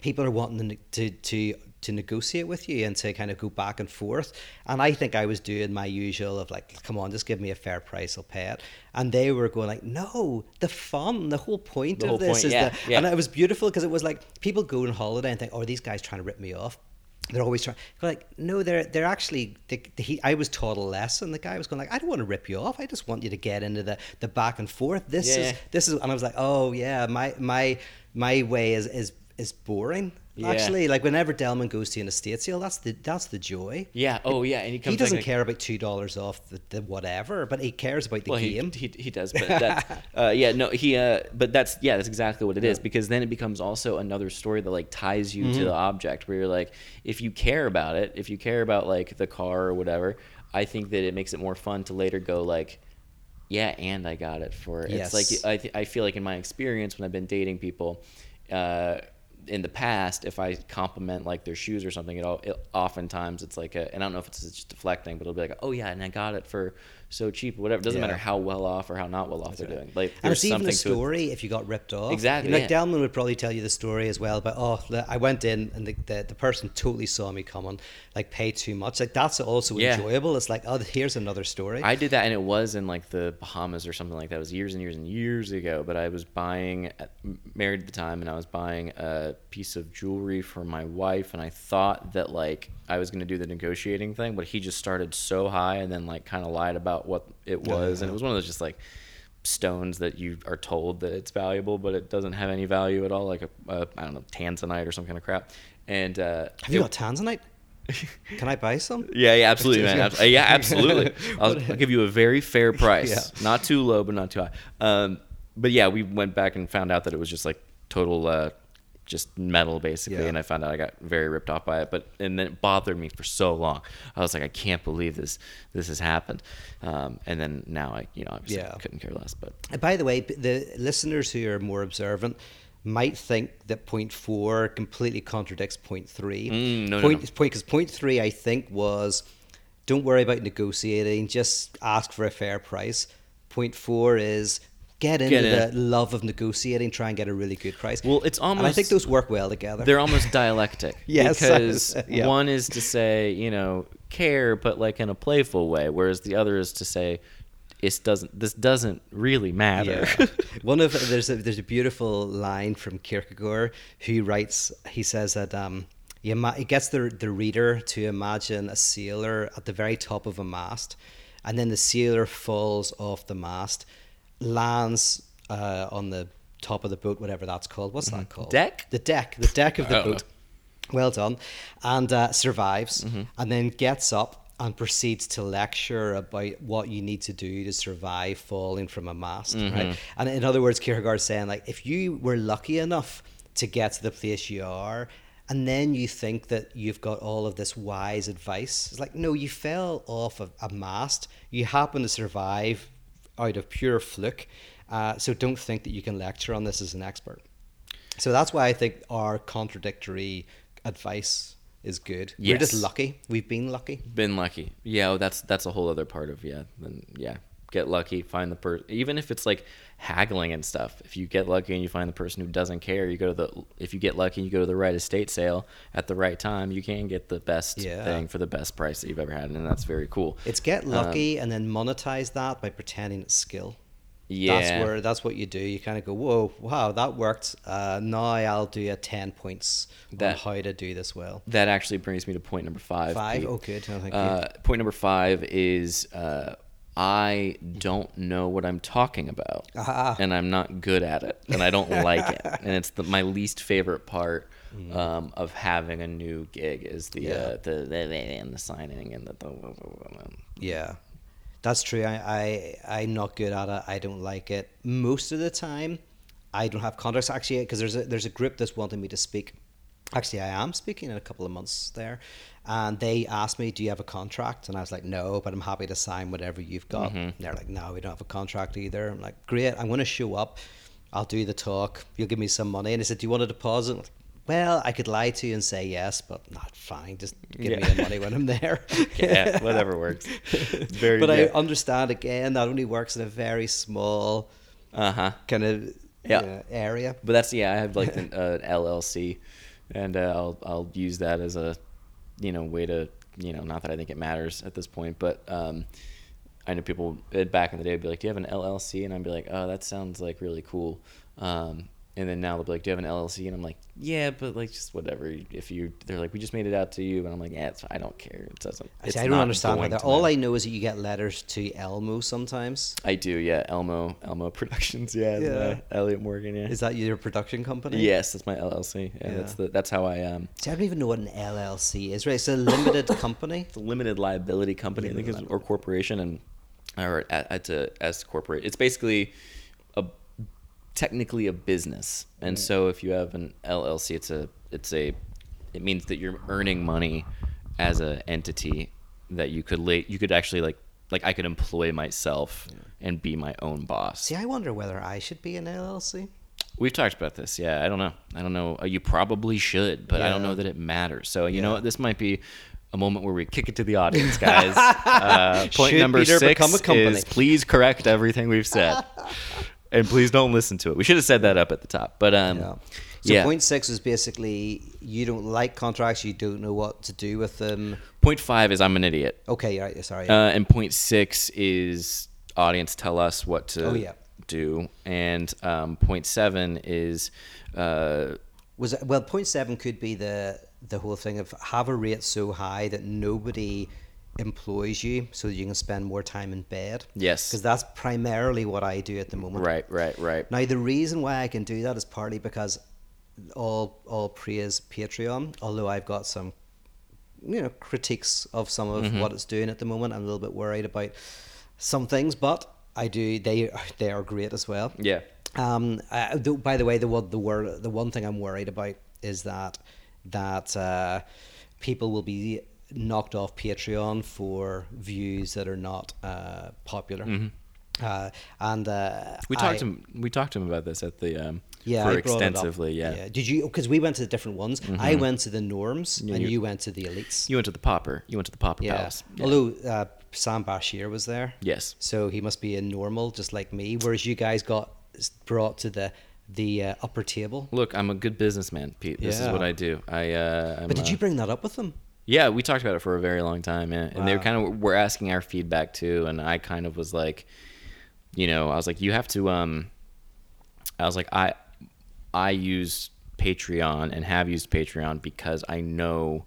People are wanting to to to negotiate with you and to kind of go back and forth. And I think I was doing my usual of like, come on, just give me a fair price, I'll pay it. And they were going like, no, the fun, the whole point The of whole this point, is yeah, that, yeah. and it was beautiful because it was like people go on holiday and think, oh, are these guys trying to rip me off? They're always trying. Like, no, they're they're actually. They, he, I was taught a lesson. The guy was going like, I don't want to rip you off. I just want you to get into the, the back and forth. This Yeah. is this is, and I was like, oh yeah, my my my way is is is boring. Yeah. Actually, like whenever Delman goes to an estate sale, that's the that's the joy. Yeah. Oh, yeah. And he comes He doesn't like, care about two dollars off the, the whatever, but he cares about the well, game. he, he does, but <laughs> that, uh, yeah, no, he, uh, but that's, yeah, that's exactly what it is because then it becomes also another story that like ties you Mm-hmm. to the object where you're like, if you care about it, if you care about like the car or whatever, I think that it makes it more fun to later go like, yeah, and I got it for, Yes. it's like, I, th- I feel like in my experience when I've been dating people, uh, in the past, if I compliment like their shoes or something, it, all, it oftentimes it's like a, and I don't know if it's just deflecting, but it'll be like, oh yeah, and I got it for so cheap, whatever. It doesn't Yeah. matter how well off or how not well off they're doing. Like And it's even a to story if you got ripped off. Exactly, Like yeah. Delman would probably tell you the story as well. But oh, I went in and the, the, the person totally saw me coming, like pay too much. Like that's also Yeah. enjoyable. It's like oh, here's another story. I did that, and it was in like the Bahamas or something like that. It was years and years and years ago. But I was buying, uh, married at the time, and I was buying a piece of jewelry for my wife, and I thought that like I was going to do the negotiating thing, but he just started so high, and then like kind of lied about what it was, and it was one of those just like stones that you are told that it's valuable, but it doesn't have any value at all, like a, a I don't know tanzanite or some kind of crap. And uh, Have you it- got tanzanite? <laughs> Can I buy some? yeah, yeah, absolutely, man. Yeah. Abs- yeah, absolutely. <laughs> I'll, I'll give you a very fair <laughs> price, Yeah. not too low, but not too high. Um, but yeah, we went back and found out that it was just like total, uh, just metal basically, Yeah. and I found out I got very ripped off by it. But and then it bothered me for so long. I was like, I can't believe this, this has happened. Um, and then now I, you know, obviously Yeah. couldn't care less. But And by the way, the listeners who are more observant might think that point four completely contradicts point three. Mm, no, no, point, no. point because point three I think was don't worry about negotiating, just ask for a fair price. Point four is get into Get in. the love of negotiating, try and get a really good price. Well, it's and I think those work well together. they're almost <laughs> dialectic. <laughs> Yes, because <laughs> yeah. one is to say, you know, care, but like in a playful way, whereas the other is to say, it doesn't. This doesn't really matter. Yeah. One of there's a there's a beautiful line from Kierkegaard who writes he says that um he, ima- he gets the the reader to imagine a sailor at the very top of a mast, and then the sailor falls off the mast, lands uh, on the top of the boat, whatever that's called. What's that called? Deck? The deck. The deck of the don't boat. Well done. And uh, survives, Mm-hmm. and then gets up and proceeds to lecture about what you need to do to survive falling from a mast. Mm-hmm. Right? And in other words, Kierkegaard's saying like, if you were lucky enough to get to the place you are, and then you think that you've got all of this wise advice, it's like, no, you fell off a, a mast. You happen to survive out of pure fluke. Uh, so don't think that you can lecture on this as an expert. So that's why I think our contradictory advice is good. We're just lucky. We've been lucky. Been lucky. Yeah, well, that's that's a whole other part of yeah. Then yeah, get lucky. Find the person. Even if it's like haggling and stuff. If you get lucky and you find the person who doesn't care, you go to the. If you get lucky, and you go to the right estate sale at the right time. You can get the best Yeah. thing for the best price that you've ever had, and that's very cool. It's get Um, lucky and then monetize that by pretending it's skill. Yeah, That's where that's what you do. You kind of go, whoa, wow, that worked. Uh, now I'll do a ten points on That- how to do this well. that actually brings me to point number five. Five. Pete. Oh, good. Thank you. Uh, point number five is uh, I don't know what I'm talking about, Ah. and I'm not good at it, and I don't <laughs> like it, and it's the, my least favorite part Mm. um, of having a new gig is the Yeah. uh, the, the and the signing and the, the Yeah, that's true. I, I I'm not good at it. I don't like it. Most of the time, I don't have contacts actually because there's a there's a group that's wanting me to speak. Actually, I am speaking in a couple of months there, and they asked me, "Do you have a contract?" And I was like, "No, but I'm happy to sign whatever you've got." Mm-hmm. And they're like, "No, we don't have a contract either." I'm like, "Great, I'm going to show up. I'll do the talk. You'll give me some money." And they said, "Do you want a deposit?" Like, well, I could lie to you and say yes, but not fine. Just give me the money when I'm there. <laughs> yeah, whatever works. Very but I understand again that only works in a very small Uh huh. kind of Yeah. area. But that's yeah. I have like <laughs> an uh, LLC, and uh, I'll I'll use that as a you know way to you know not that I think it matters at this point, but um, I know people back in the day would be like, "Do you have an LLC?" And I'd be like, "Oh, that sounds like really cool." Um, and then now they'll be like, "Do you have an LLC?" And I'm like, "Yeah, but like just whatever." If you, they're like, "We just made it out to you," and I'm like, "Yeah, it's, I don't care. It doesn't." I, see, I don't understand that. All. I know is that you get letters to Elmo sometimes. I do, yeah. Elmo, Elmo Productions, yeah. Yeah. my Elliot Morgan, yeah. Is that your production company? yes, that's my LLC. Yeah, that's the that's how I um. See, I don't even know what an LLC is. Right, it's a limited <laughs> company. It's a limited liability company, I think, is, or corporation, and or at, at a, as corporate. It's basically technically a business, and so if you have an LLC, it's a it's a it means that you're earning money as an entity that you could lay, you could actually like like I could employ myself and be my own boss. See, I wonder whether I should be an LLC. We've talked about this. Yeah, I don't know. I don't know. Uh, You probably should, but I don't know that it matters. So you know Yeah. what? This might be a moment where we kick it to the audience, <laughs> guys. uh, point Should number Peter six become a company? is please correct everything we've said, <laughs> and please don't listen to it. We should have said that up at the top, but um, Yeah. yeah. point Six is basically you don't like contracts, you don't know what to do with them. Point five is I'm an idiot, Okay, right, sorry. uh, and point six is audience tell us what to Oh, yeah. do, and um, point seven is. Uh, Was it, well, point seven could be the the whole thing of have a rate so high that nobody employs you, so that you can spend more time in bed. Yes. because that's primarily what I do at the moment. right, right, right. Now, the reason why I can do that is partly because all all praise Patreon. Although I've got some, you know, critiques of some of Mm-hmm. what it's doing at the moment. I'm a little bit worried about some things, but I do. They they are great as well. Yeah. Um. Th- by the way, the the word the one thing I'm worried about is that that uh, people will be knocked off Patreon for views that are not uh, popular. Uh, and uh, Mm-hmm. We talked I- to him. We talked to him about this at the um, yeah, for I brought it up. extensively. Yeah. Did you? Because we went to the different ones. I went to the norms, and you- you, went to the elites. You went to the Popper. You went to the Popper yeah. Palace. Yeah. Although uh, Sam Bashir was there. Yes. So he must be a normal, just like me. Whereas you guys got brought to the the uh, upper table. Look, I'm a good businessman, Pete. This is what I do. I. Uh, But did you bring that up with them? Yeah, we talked about it for a very long time, yeah. And they Wow. kind of were asking our feedback too, and I kind of was like, you know, I was like, you have to. um I was like, I, I use Patreon and have used Patreon because I know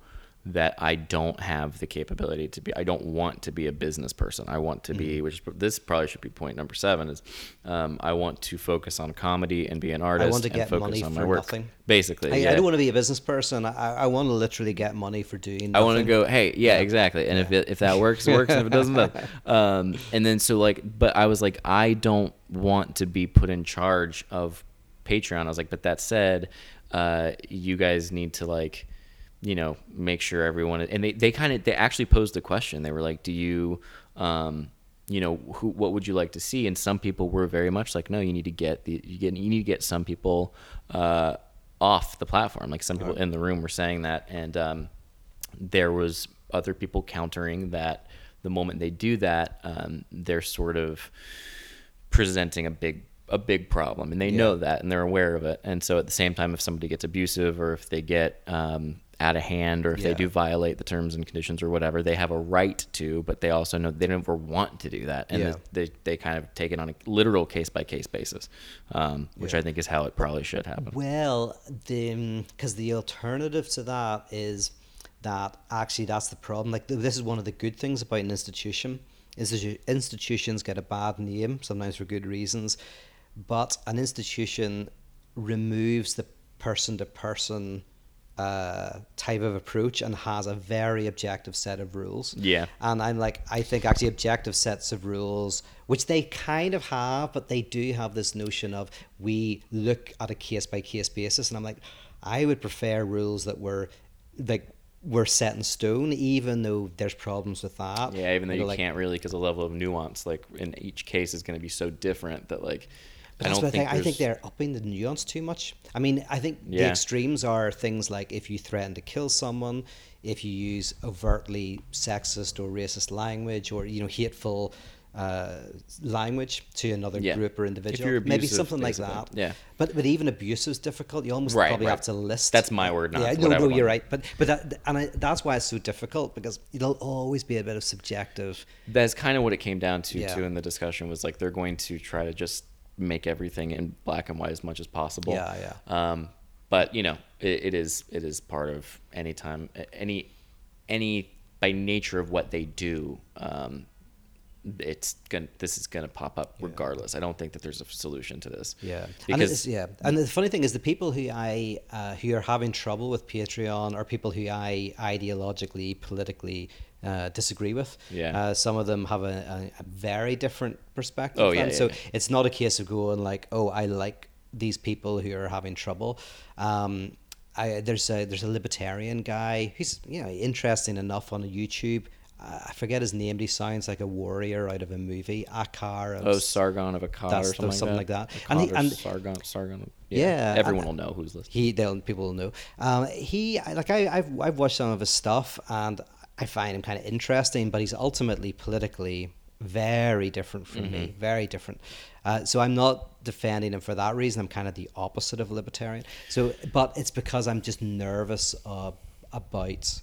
that I don't have the capability to be. I don't want to be a business person. I want to Mm-hmm. be, which is, this probably should be point number seven. Is um, I want to focus on comedy and be an artist. I want to get money for work. nothing. Basically, I, yeah. I don't want to be a business person. I, I want to literally get money for doing. I want to go, hey, yeah, exactly. And if it, if that works, it works. and if it doesn't, doesn't. <laughs> Um, and then so like, but I was like, I don't want to be put in charge of Patreon. I was like, but that said, uh, you guys need to like, you know, make sure everyone. And they they kind of they actually posed the question. They were like, do you, um, you know, who what would you like to see? And some people were very much like, no, you need to get the you get you need to get some people uh, off the platform. Like some people in the room were saying that, and um, there was other people countering that the moment they do that um, they're sort of presenting a big a big problem and they know that and they're aware of it and so at the same time if somebody gets abusive or if they get um, out of hand or if they do violate the terms and conditions or whatever they have a right to but they also know they don't ever want to do that and Yeah. they, they kind of take it on a literal case by case basis um, which Yeah. i think is how it probably should happen Well, the because the alternative to that is that actually that's the problem. Like this is one of the good things about an institution is that institutions get a bad name sometimes for good reasons, but an institution removes the person to person uh, type of approach and has a very objective set of rules. Yeah. And I'm like, I think actually objective sets of rules, which they kind of have, but they do have this notion of we look at a case by case basis. And I'm like, I would prefer rules that were like were set in stone, even though there's problems with that. Yeah, even though you like- can't really, because the level of nuance, like in each case, is going to be so different that like But I don't what I think. I think they're upping the nuance too much. I mean, I think the extremes are things like if you threaten to kill someone, if you use overtly sexist or racist language, or you know, hateful uh, language to another Yeah. group or individual. Maybe something like that. Yeah. But but even abuse is difficult. You almost Right, probably right. have to list. That's my word, not yeah, no, I no, you're right. But but that, and I, that's why it's so difficult because it'll always be a bit of subjective. That's kind of what it came down to Yeah. too in the discussion was like they're going to try to just make everything in black and white as much as possible. Yeah, yeah. Um, but you know, it, it is it is part of any time any any by nature of what they do. Um, it's gonna this is gonna pop up regardless. I don't think that there's a solution to this. Yeah, and because it's, yeah, and the funny thing is, the people who I uh, who are having trouble with Patreon are people who I ideologically, politically uh, disagree with. Yeah. uh, some of them have a, a, a very different perspective. Oh, yeah, yeah, so yeah. it's not a case of going like, oh, I like these people who are having trouble. Um, I, there's a there's a libertarian guy who's you know interesting enough on YouTube. I forget his name. but He sounds like a warrior out of a movie. Akar. of oh Sargon of Akkad or something, something like like that. And he- and- Sargon Sargon. Yeah, everyone and- will know who's listening. He, they'll people will know. Um, he like I, I've I've watched some of his stuff and I find him kind of interesting, but he's ultimately politically very different from me, Mm-hmm. very different. Uh, so I'm not defending him for that reason. I'm kind of the opposite of libertarian. So, but it's because I'm just nervous uh, about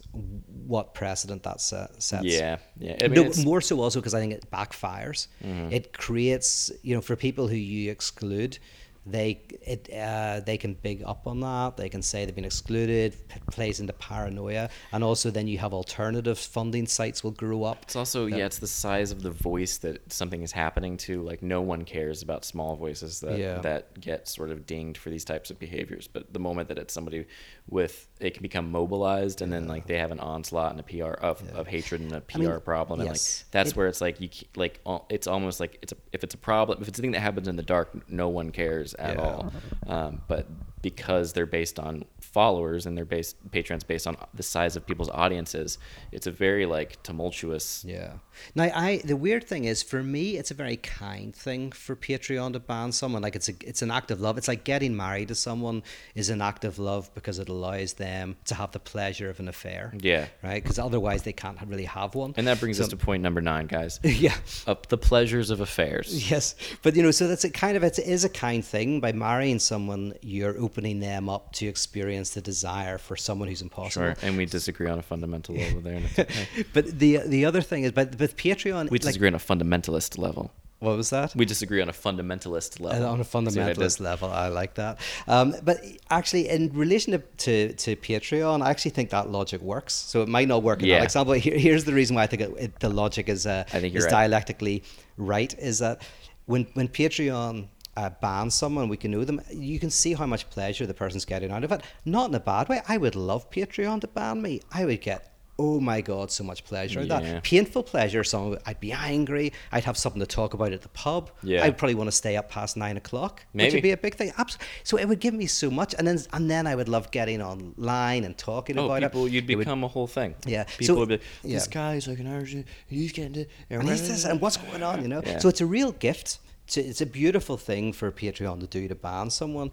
what precedent that se- sets. Yeah, yeah. I mean, no, Mm-hmm. more so also because I think it backfires. It creates, you know, for people who you exclude, they it uh, they can big up on that. They can say they've been excluded, p- plays into paranoia, and also then you have alternative funding sites will grow up. It's also yeah, it's the size of the voice that something is happening to. Like no one cares about small voices that Yeah. that get sort of dinged for these types of behaviors. But the moment that it's somebody with it can become mobilized, and then like they have an onslaught and a PR of, of hatred and a PR mean, problem, and yes. like that's It- where it's like you like it's almost like it's a if it's a problem if it's a thing that happens in the dark, no one cares at Yeah. all. Um, but because they're based on followers and they're based patrons based on the size of people's audiences, it's a very like tumultuous Yeah. Now, I the weird thing is for me, it's a very kind thing for Patreon to ban someone. Like it's a it's an act of love. It's like getting married to someone is an act of love because it allows them to have the pleasure of an affair. Yeah. Right. Because otherwise they can't really have one. And that brings us to point number nine, guys. <laughs> yeah. Up the pleasures of affairs. Yes, but you know, so that's a kind of it is a kind thing. By marrying someone, you're opening them up to experience the desire for someone who's impossible. Sure. And we disagree on a fundamental level there. <laughs> okay. But the the other thing is, but but with Patreon, We like- disagree on a fundamentalist level. what was that? We disagree on a fundamentalist level. Uh, on a what I fundamentalist level. I like that. Um, but actually, in relation to, to, to Patreon, I actually think that logic works. So it might not work in Yeah. that example. Here, here's the reason why I think it, it, the logic is uh, is right. dialectically right. Is that when when Patreon uh, bans someone, we can know them. You can see how much pleasure the person's getting out of it. Not in a bad way. I would love Patreon to ban me. I would get. Oh my God! So much pleasure yeah. that. painful pleasure. Some I'd be angry. I'd have something to talk about at the pub. Yeah. I'd probably want to stay up past nine o'clock, which Maybe. would be a big thing. Abs- So it would give me so much, and then and then I would love getting online and talking Oh, about people, it. you'd It would- become a whole thing. Yeah, People so- would be, yeah. this guy's like an Irish, he's getting it. and he's this, and what's going on, you know? Yeah. So it's a real gift. It's a, it's a beautiful thing for Patreon to do to ban someone.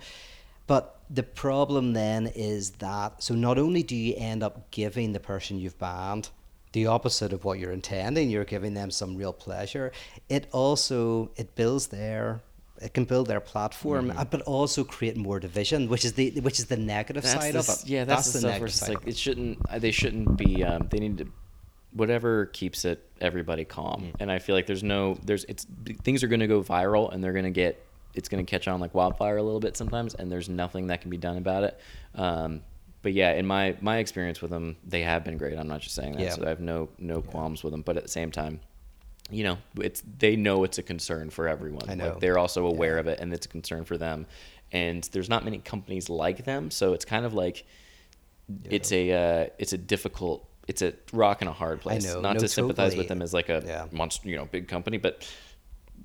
But the problem then is that so not only do you end up giving the person you've banned the opposite of what you're intending, you're giving them some real pleasure. It also it builds their it can build their platform, uh, but also create more division, which is the which is the negative Mm-hmm. That's side the, of it. Yeah, that's, the, stuff where it's like it shouldn't. uh, They shouldn't be. Um, they need to. Whatever keeps it everybody calm, Mm. and I feel like there's no. There's it's things are going to go viral, and they're going to get. It's going to catch on like wildfire a little bit sometimes, and there's nothing that can be done about it. Um, but yeah, in my my experience with them, they have been great. I'm not just saying that, Yeah. so I have no no qualms with them. But at the same time, you know, it's they know it's a concern for everyone. I know. Like they're also aware of it, and it's a concern for them. And there's not many companies like them, so it's kind of like it's a uh, it's a difficult it's a rock and a hard place. know. Not No, to sympathize with them as like a Yeah. monster, you know, big company, but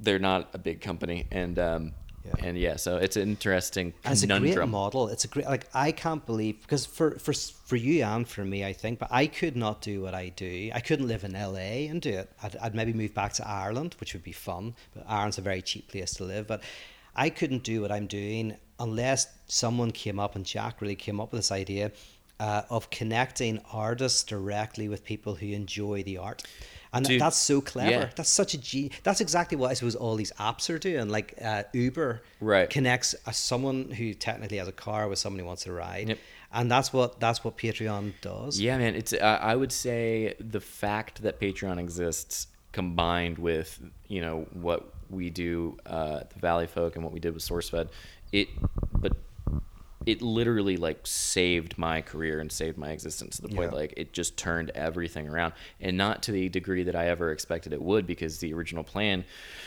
they're not a big company, and um, Yeah. and yeah, so it's an interesting And it's a great model. It's a great like I can't believe because for for for you and for me, I think, but I could not do what I do. I couldn't live in LA and do it. I'd, I'd maybe move back to Ireland, which would be fun. But Ireland's a very cheap place to live. But I couldn't do what I'm doing unless someone came up and Jack really came up with this idea uh, of connecting artists directly with people who enjoy the art. And that's so clever. yeah. That's such a G. That's exactly what I suppose all these apps are doing. Like uh, Uber Right. connects a, someone who technically has a car with someone who wants to ride, Yep. and that's what that's what Patreon does. Yeah, man. It's uh, I would say the fact that Patreon exists combined with you know what we do, uh, the Valley Folk, and what we did with SourceFed, it but it literally like saved my career and saved my existence to the point Yeah. like it just turned everything around. And not to the degree that I ever expected it would because the original plan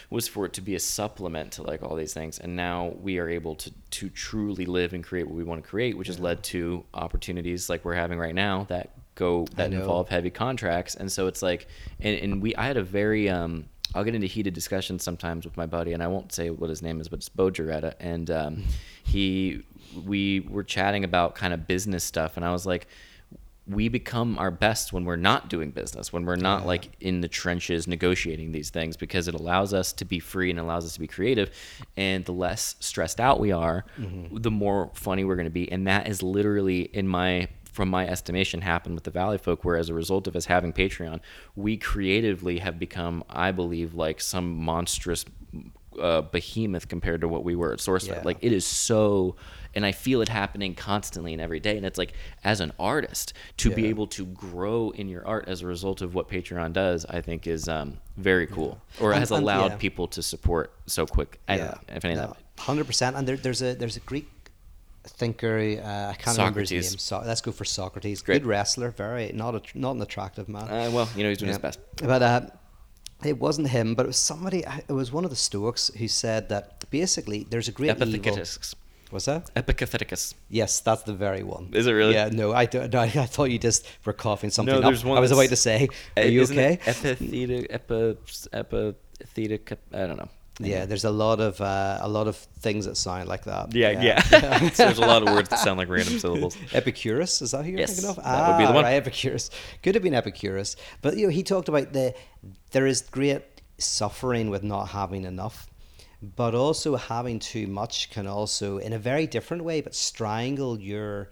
was for it to be a supplement to like all these things. And now we are able to to truly live and create what we want to create which has led to opportunities like we're having right now that go that involve heavy contracts. And so it's like and, and we I had a very um I'll get into heated discussions sometimes with my buddy, and I won't say what his name is, but it's Bo Jaretta. And um, he, we were chatting about kind of business stuff, and I was like, we become our best when we're not doing business, when we're not like in the trenches negotiating these things, because it allows us to be free and allows us to be creative. And the less stressed out we are, the more funny we're going to be. And that is literally in my from my estimation, happened with the Valley Folk, where as a result of us having Patreon, we creatively have become, I believe, like some monstrous uh, behemoth compared to what we were at SourceFed. Yeah. Like it is so, and I feel it happening constantly and every day. And it's like, as an artist, to be able to grow in your art as a result of what Patreon does, I think is um, very cool, or And- has allowed yeah. people to support so quick. Yeah, if any of that. hundred percent. And there, there's a there's a Greek thinker. Uh, I can't remember his name. Socrates. So, let's go for Socrates. Great. Good wrestler, very not a, not an attractive man. Uh, well, you know, he's doing his best. But uh, it wasn't him, but it was somebody. It was one of the Stoics who said that basically there's a great evil. What's that? Epithecus. Yes, that's the very one. Is it really? Yeah. No, I, don't- no, I thought you just were coughing something No, up. there's one I was about to say, are Uh, you okay? it Epithetic, epi, epithetic, I don't know. yeah, there's a lot of uh, a lot of things that sound like that. Yeah, yeah. <laughs> <laughs> so there's a lot of words that sound like random <laughs> syllables. Epicurus, is that who you're Yes, thinking of? that would be the Ah, one. Right, Epicurus. Could have been Epicurus. But you know, he talked about the there is great suffering with not having enough. But also having too much can also in a very different way, but strangle your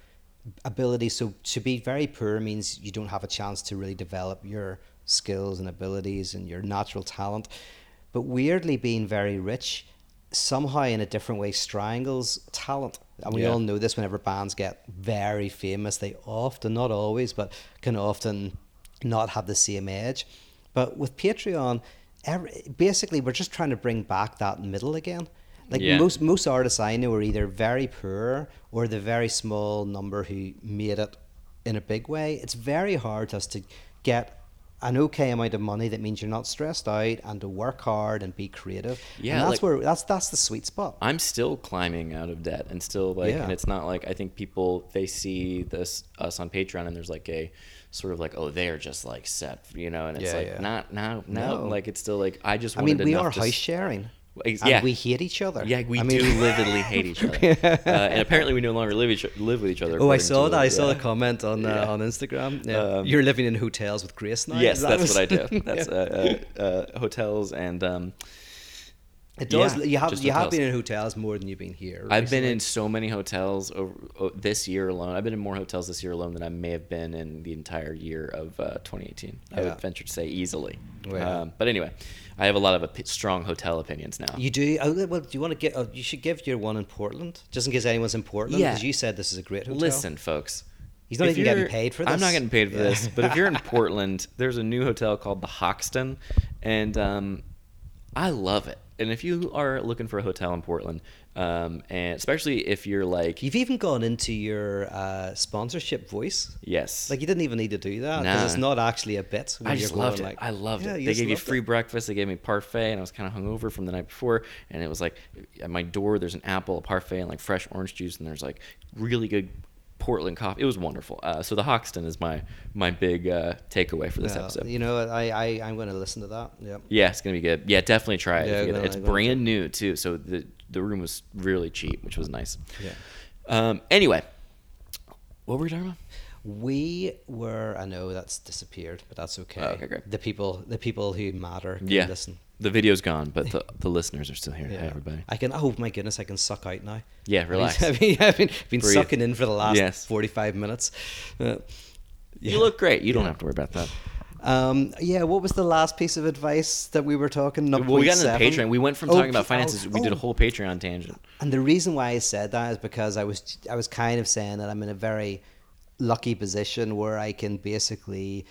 ability. So to be very poor means you don't have a chance to really develop your skills and abilities and your natural talent. But weirdly being very rich somehow in a different way strangles talent. And we Yeah. all know this whenever bands get very famous, they often, not always, but can often not have the same edge. But with Patreon, every, basically we're just trying to bring back that middle again. Like Yeah. most most artists I know are either very poor or the very small number who made it in a big way. It's very hard us to get an okay amount of money that means you're not stressed out and to work hard and be creative. Yeah, and that's like- where that's that's the sweet spot. I'm still climbing out of debt and still like Yeah. and it's not like I think people they see this us on Patreon and there's like a sort of like oh they're just like set you know and it's Yeah, like yeah. not now, no No. like it's still like I just I mean, we are house sharing. Yeah. we hate each other. yeah we I do mean, <laughs> lividly hate each other <laughs> uh, and apparently we no longer live each live with each other Oh, I saw that. I saw the comment on uh, on Instagram. Yeah. Um, You're living in hotels with Grace now. yes that that's was- what I <laughs> do that's uh, uh, uh, hotels and um It does. yeah, you have you have been in hotels more than you've been here. I've been in so many hotels over oh, this year alone. I've been in more hotels this year alone than I may have been in the entire year of uh, 2018. I would venture to say easily. Yeah. Um, but anyway, I have a lot of opi- strong hotel opinions now. You do. Oh, well, do you want to get? Oh, you should give your one in Portland, just in case anyone's in Portland. Yeah. Because you said this is a great hotel. Listen, folks. He's not if even getting paid for I'm not getting paid for Yeah. this. But if you're in <laughs> Portland, there's a new hotel called the Hoxton, and um, I love it. And if you are looking for a hotel in Portland, um, and especially if you're like, You've even gone into your uh, sponsorship voice. yes, Like you didn't even need to do that because Nah. it's not actually a bit. I just loved it. like- I loved Yeah, it. They gave you free it. breakfast. They gave me parfait, and I was kind of hungover from the night before. And it was like at my door, there's an apple, a parfait, and like fresh orange juice, and there's like really good Portland coffee. It was wonderful. Uh, so the Hoxton is my my big uh, takeaway for this Yeah, episode. You know, I, I I'm going to listen to that. Yeah. Yeah, it's gonna be good. Yeah, definitely try it. Yeah, you get I'm it. gonna- It's brand new too, so the the room was really cheap, which was nice. Yeah. Um. Anyway, what were we talking about? We were. I know that's disappeared, but that's okay. Oh, okay. The people, the people who matter, can Yeah. listen. The video's gone, but the <laughs> the listeners are still here. Yeah. Hey, everybody. I can. Oh my goodness, I can suck out now. Yeah, relax. I've been, I've been, been Breathe. sucking in for the last Yes. forty-five minutes. Uh, You look great. You don't have to worry about that. Um, yeah, what was the last piece of advice that we were talking? Well, we got into 0.7? Patreon. We went from Oh, talking about P- oh, finances. we did a oh. whole Patreon tangent. And the reason why I said that is because I was I was kind of saying that I'm in a very lucky position where I can basically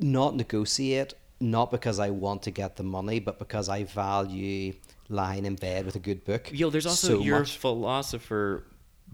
not negotiate, not because I want to get the money, but because I value lying in bed with a good book. Yo, there's also so you're much. a philosopher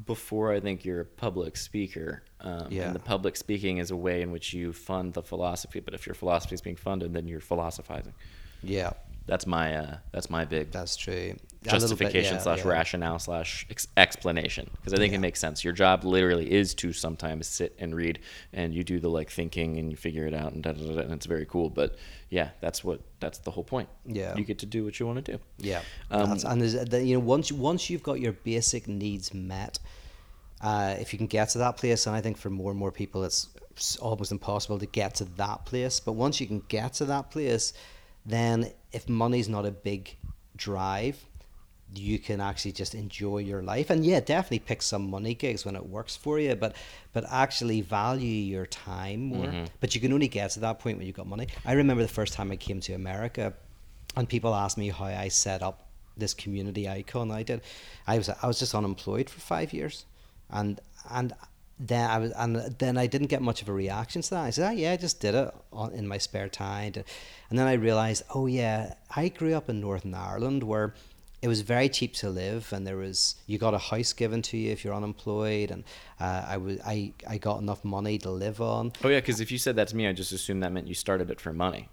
before I think you're a public speaker. Um, Yeah. And the public speaking is a way in which you fund the philosophy. But if your philosophy is being funded, then you're philosophizing. Yeah, That's my uh, that's my big that's true. Little bit, justification yeah, slash yeah. rationale slash ex- explanation because I think it makes sense. Your job literally is to sometimes sit and read, and you do the like thinking and you figure it out, and da, da, da, da, and it's very cool. But yeah, that's what that's the whole point. Yeah. you get to do what you want to do. Yeah, Um, and there's, you know once once you've got your basic needs met, uh, if you can get to that place, and I think for more and more people, it's almost impossible to get to that place. But once you can get to that place, then if money's not a big drive, you can actually just enjoy your life. And yeah, definitely pick some money gigs when it works for you, but but actually value your time more. Mm-hmm. But you can only get to that point when you've got money. I remember the first time I came to America, and people asked me how I set up this community Ikon. I did. I was I was just unemployed for five years, and and then I was and then I didn't get much of a reaction to that. I said, oh, yeah, I just did it on, in my spare time, and then I realized, oh yeah, I grew up in Northern Ireland where it was very cheap to live and there was you got a house given to you if you're unemployed and uh, I was I, I got enough money to live on Oh yeah, because if you said that to me, I just assumed that meant you started it for money.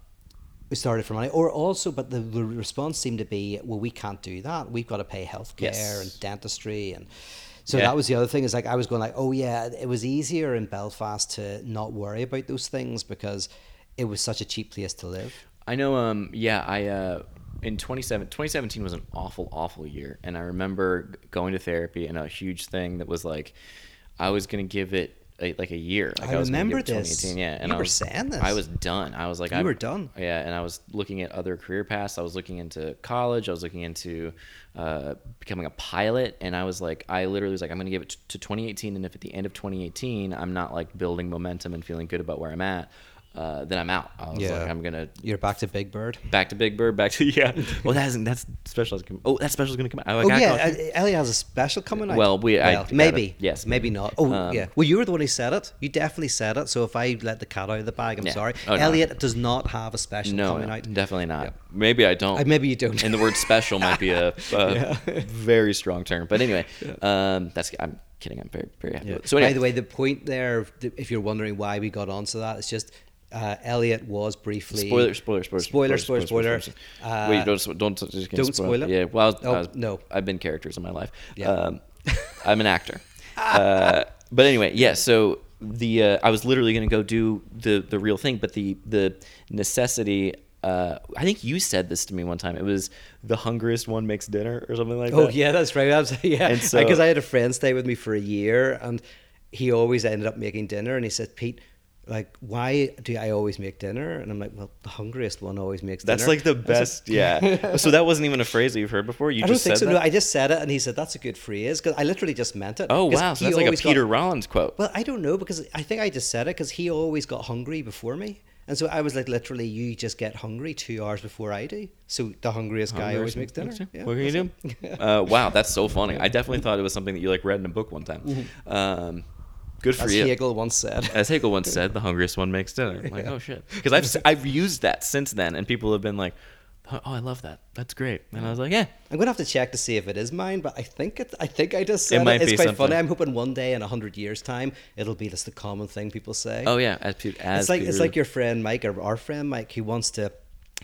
we started for money or also but the, the response seemed to be well we can't do that we've got to pay healthcare Yes. and dentistry and so Yeah. that was the other thing is like I was going like oh yeah it was easier in Belfast to not worry about those things because it was such a cheap place to live I know. Um. Yeah. I. Uh. In 27, 2017 was an awful, awful year, and I remember going to therapy and a huge thing that was like, I was gonna give it a, like a year. Like I was remember this. 2018, yeah, and You I were was, saying this. I was done. I was like, You I were done. Yeah, and I was looking at other career paths. I was looking into college. I was looking into uh, becoming a pilot, and I was like, I literally was like, I'm gonna give it t- to 2018, and if at the end of 2018 I'm not like building momentum and feeling good about where I'm at. Uh, then I'm out. I was Yeah. like, I'm gonna you're back to Big Bird back to Big Bird, back to <laughs> yeah. Well, that hasn't. That's special. Oh, that special's gonna come out. I Oh got yeah, uh, Ellie has a special coming out. Well, we- I- maybe gotta- yes, maybe not. Oh Um, yeah. Well, you were the one who said it. You definitely said it. So if I let the cat out of the bag, I'm Yeah. sorry. Oh, no. Elliot does not have a special no, coming no, out. definitely not. Yeah. Maybe I don't. Uh, maybe you don't. and the word special might be a, <laughs> a very strong term. But anyway, <laughs> um, that's. I'm kidding. I'm very very happy. Yeah. So anyway, By the way, the point there, if you're wondering why we got onto that, it's just uh, Elliot was briefly spoiler, spoiler, spoiler, spoiler, spoiler, spoiler. Uh, Wait, don't don't just don't spoil it? Yeah, well, Oh, I was- no. I've been characters in my life. Yeah. Um, <laughs> I'm an actor. uh, but anyway, yeah. So the uh, I was literally going to go do the the real thing, but the the necessity. Uh, I think you said this to me one time. It was the hungriest one makes dinner or something like Oh that. Oh yeah, that's right. I was, yeah, And so- because I had a friend stay with me for a year, and he always ended up making dinner. And he said, "Pete, like, why do I always make dinner?" And I'm like, "Well, the hungriest one always makes dinner That's like the best. Yeah. <laughs> so that wasn't even a phrase that you've heard before. You I don't just think said so. that. No, I just said it, and he said that's a good phrase because I literally just meant it. oh wow, so that's like a always got- Peter Rollins quote. Well, I don't know because I think I just said it because he always got hungry before me. And so I was like, literally, you just get hungry two hours before I do. So the hungriest guy always makes dinner. Yeah, what can you do? <laughs> uh, wow, that's so funny. I definitely thought it was something that you like read in a book one time. Um, good for As you. Hegel once said. <laughs> As Hegel once said, the hungriest one makes dinner. I'm like, <laughs> oh shit, because I've I've used that since then, and people have been like, oh, oh, I love that. That's great. And I was like, yeah, I'm gonna have to check to see if it is mine, but I think it. I think I just said it. might It's be quite something. funny. I'm hoping one day in a hundred years' time, it'll be just the common thing people say. oh yeah. As, as it's like it's like your friend Mike or our friend Mike. He wants to.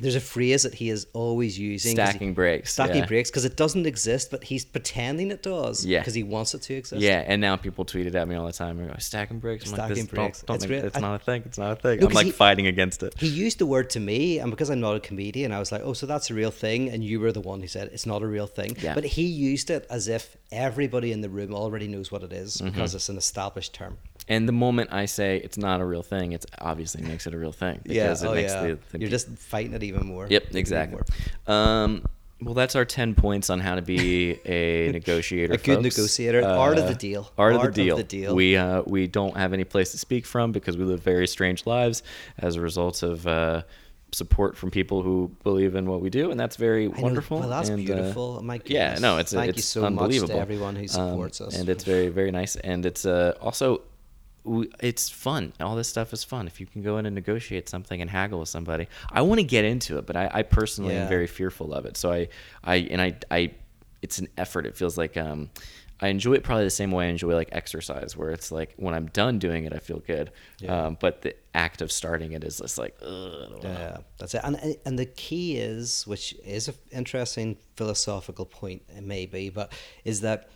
There's a phrase that he is always using. 'cause he- Stacking breaks, Stacking yeah. breaks because it doesn't exist, but he's pretending it does. Yeah. Because he wants it to exist. Yeah, and now people tweet it at me all the time. Go, stacking bricks. I'm like, Stacking this, bricks. Don't, don't It's make- it's I- not a thing. It's not a thing. No, I'm like he- fighting against it. He used the word to me, and because I'm not a comedian, I was like, "Oh, so that's a real thing." And you were the one who said it's not a real thing. Yeah. But he used it as if everybody in the room already knows what it is Mm-hmm. because it's an established term. And the moment I say it's not a real thing, it's obviously makes it a real thing because it oh makes yeah. the, the You're just fighting it even more. Yep, exactly. more. Um, Well, that's our 10 points on how to be a <laughs> negotiator. A good folks. negotiator. Art of the deal. Art, of, Art the of deal. the deal. We, uh, we don't have any place to speak from because we live very strange lives as a result of uh, support from people who believe in what we do. And that's very I know. wonderful. Well, that's and, uh, beautiful. My yeah, no, it's Thank it's you so unbelievable. much to everyone who Um, supports us. and it's very very nice. And it's uh, also it's fun. All this stuff is fun. If you can go in and negotiate something and haggle with somebody, I want to get into it, but I, I personally Yeah. am very fearful of it. So I I and I I it's an effort. It feels like um. I enjoy it probably the same way I enjoy like exercise, where it's like when I'm done doing it, I feel good. Yeah. Um, but the act of starting it is just like, Ugh, I don't wanna- Yeah, that's it. And and the key is, which is an interesting philosophical point, maybe, but is that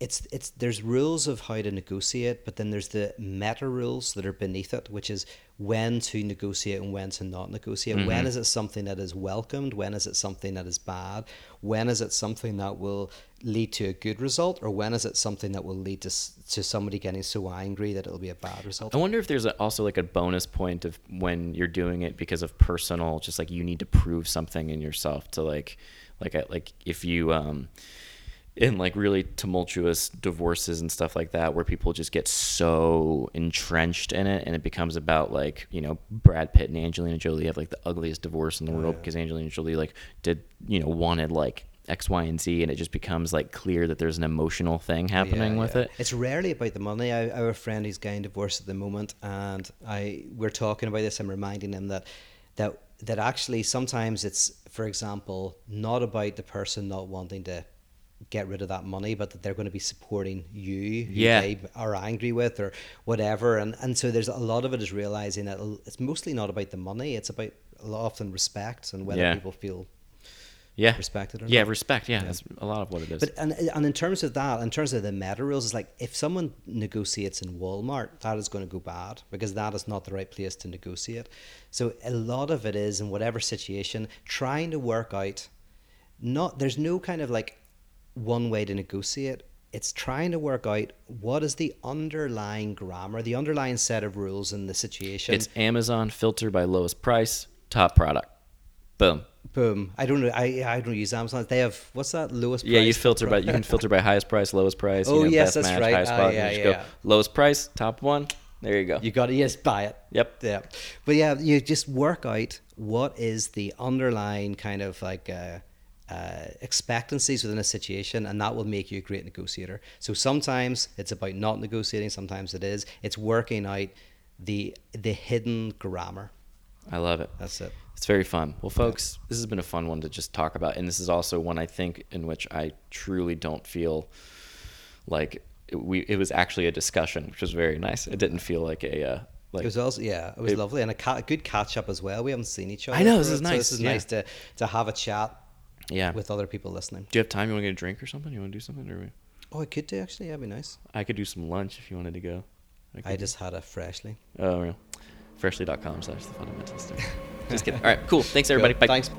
it's it's there's rules of how to negotiate, but then there's the meta rules that are beneath it, which is when to negotiate and when to not negotiate. When is it something that is welcomed? When is it something that is bad? When is it something that will lead to a good result, or when is it something that will lead to to somebody getting so angry that it'll be a bad result? I wonder if there's a, also like a bonus point of when you're doing it because of personal, just like you need to prove something in yourself to like, like, like if you, um, in like really tumultuous divorces and stuff like that, where people just get so entrenched in it, and it becomes about like you know Brad Pitt and Angelina Jolie have like the ugliest divorce in the world because Angelina Jolie like did you know wanted like X, Y, and Z, and it just becomes like clear that there's an emotional thing happening Yeah, with yeah. it. It's rarely about the money. I, I have a friend who's getting divorced at the moment, and I we're talking about this. I'm reminding him that that that actually sometimes it's, for example, not about the person not wanting to get rid of that money, but that they're going to be supporting you, who Yeah. they are angry with or whatever. And and so there's a lot of it is realizing that it's mostly not about the money. It's about a lot often respect and whether Yeah. people feel yeah respected or yeah not. respect yeah, that's a lot of what it is But and and in terms of that, in terms of the meta rules, it's like if someone negotiates in Walmart, that is going to go bad because that is not the right place to negotiate. So a lot of it is in whatever situation, trying to work out. Not there's no kind of like one way to negotiate. It's trying to work out what is the underlying grammar, the underlying set of rules in the situation. it's amazon filter by lowest price top product boom Boom. I don't know. I I don't use Amazon. They have what's that lowest? yeah you filter by you can filter by highest price lowest price you Oh, know, yes, that's match, right. highest Ah, spot, yeah, you yeah, go lowest price top one there you go You got to yes, buy it. Yep. Yeah. But yeah, you just work out what is the underlying kind of like uh, uh, expectancies within a situation, and that will make you a great negotiator. So sometimes it's about not negotiating. Sometimes it is. It's working out the the hidden grammar. i love it That's it. It's very fun. Well, folks, this has been a fun one to just talk about, and this is also one I think in which I truly don't feel like it, we. It was actually a discussion, which was very nice. It didn't feel like a uh, like It was also yeah, it was It- lovely and a, ca- a good catch up as well. We haven't seen each other. I know, this it, is so nice, This is yeah. nice to to have a chat yeah. with other people listening. do you have time? You want to get a drink or something? You want to do something? Or we- Oh, I could do actually. That'd be nice. I could do some lunch if you wanted to go. I could- just had a freshly. Oh, real. Freshly.com slash the fundamentalist. <laughs> Just kidding. All right, cool. Thanks, everybody. Cool. Bye. Thanks.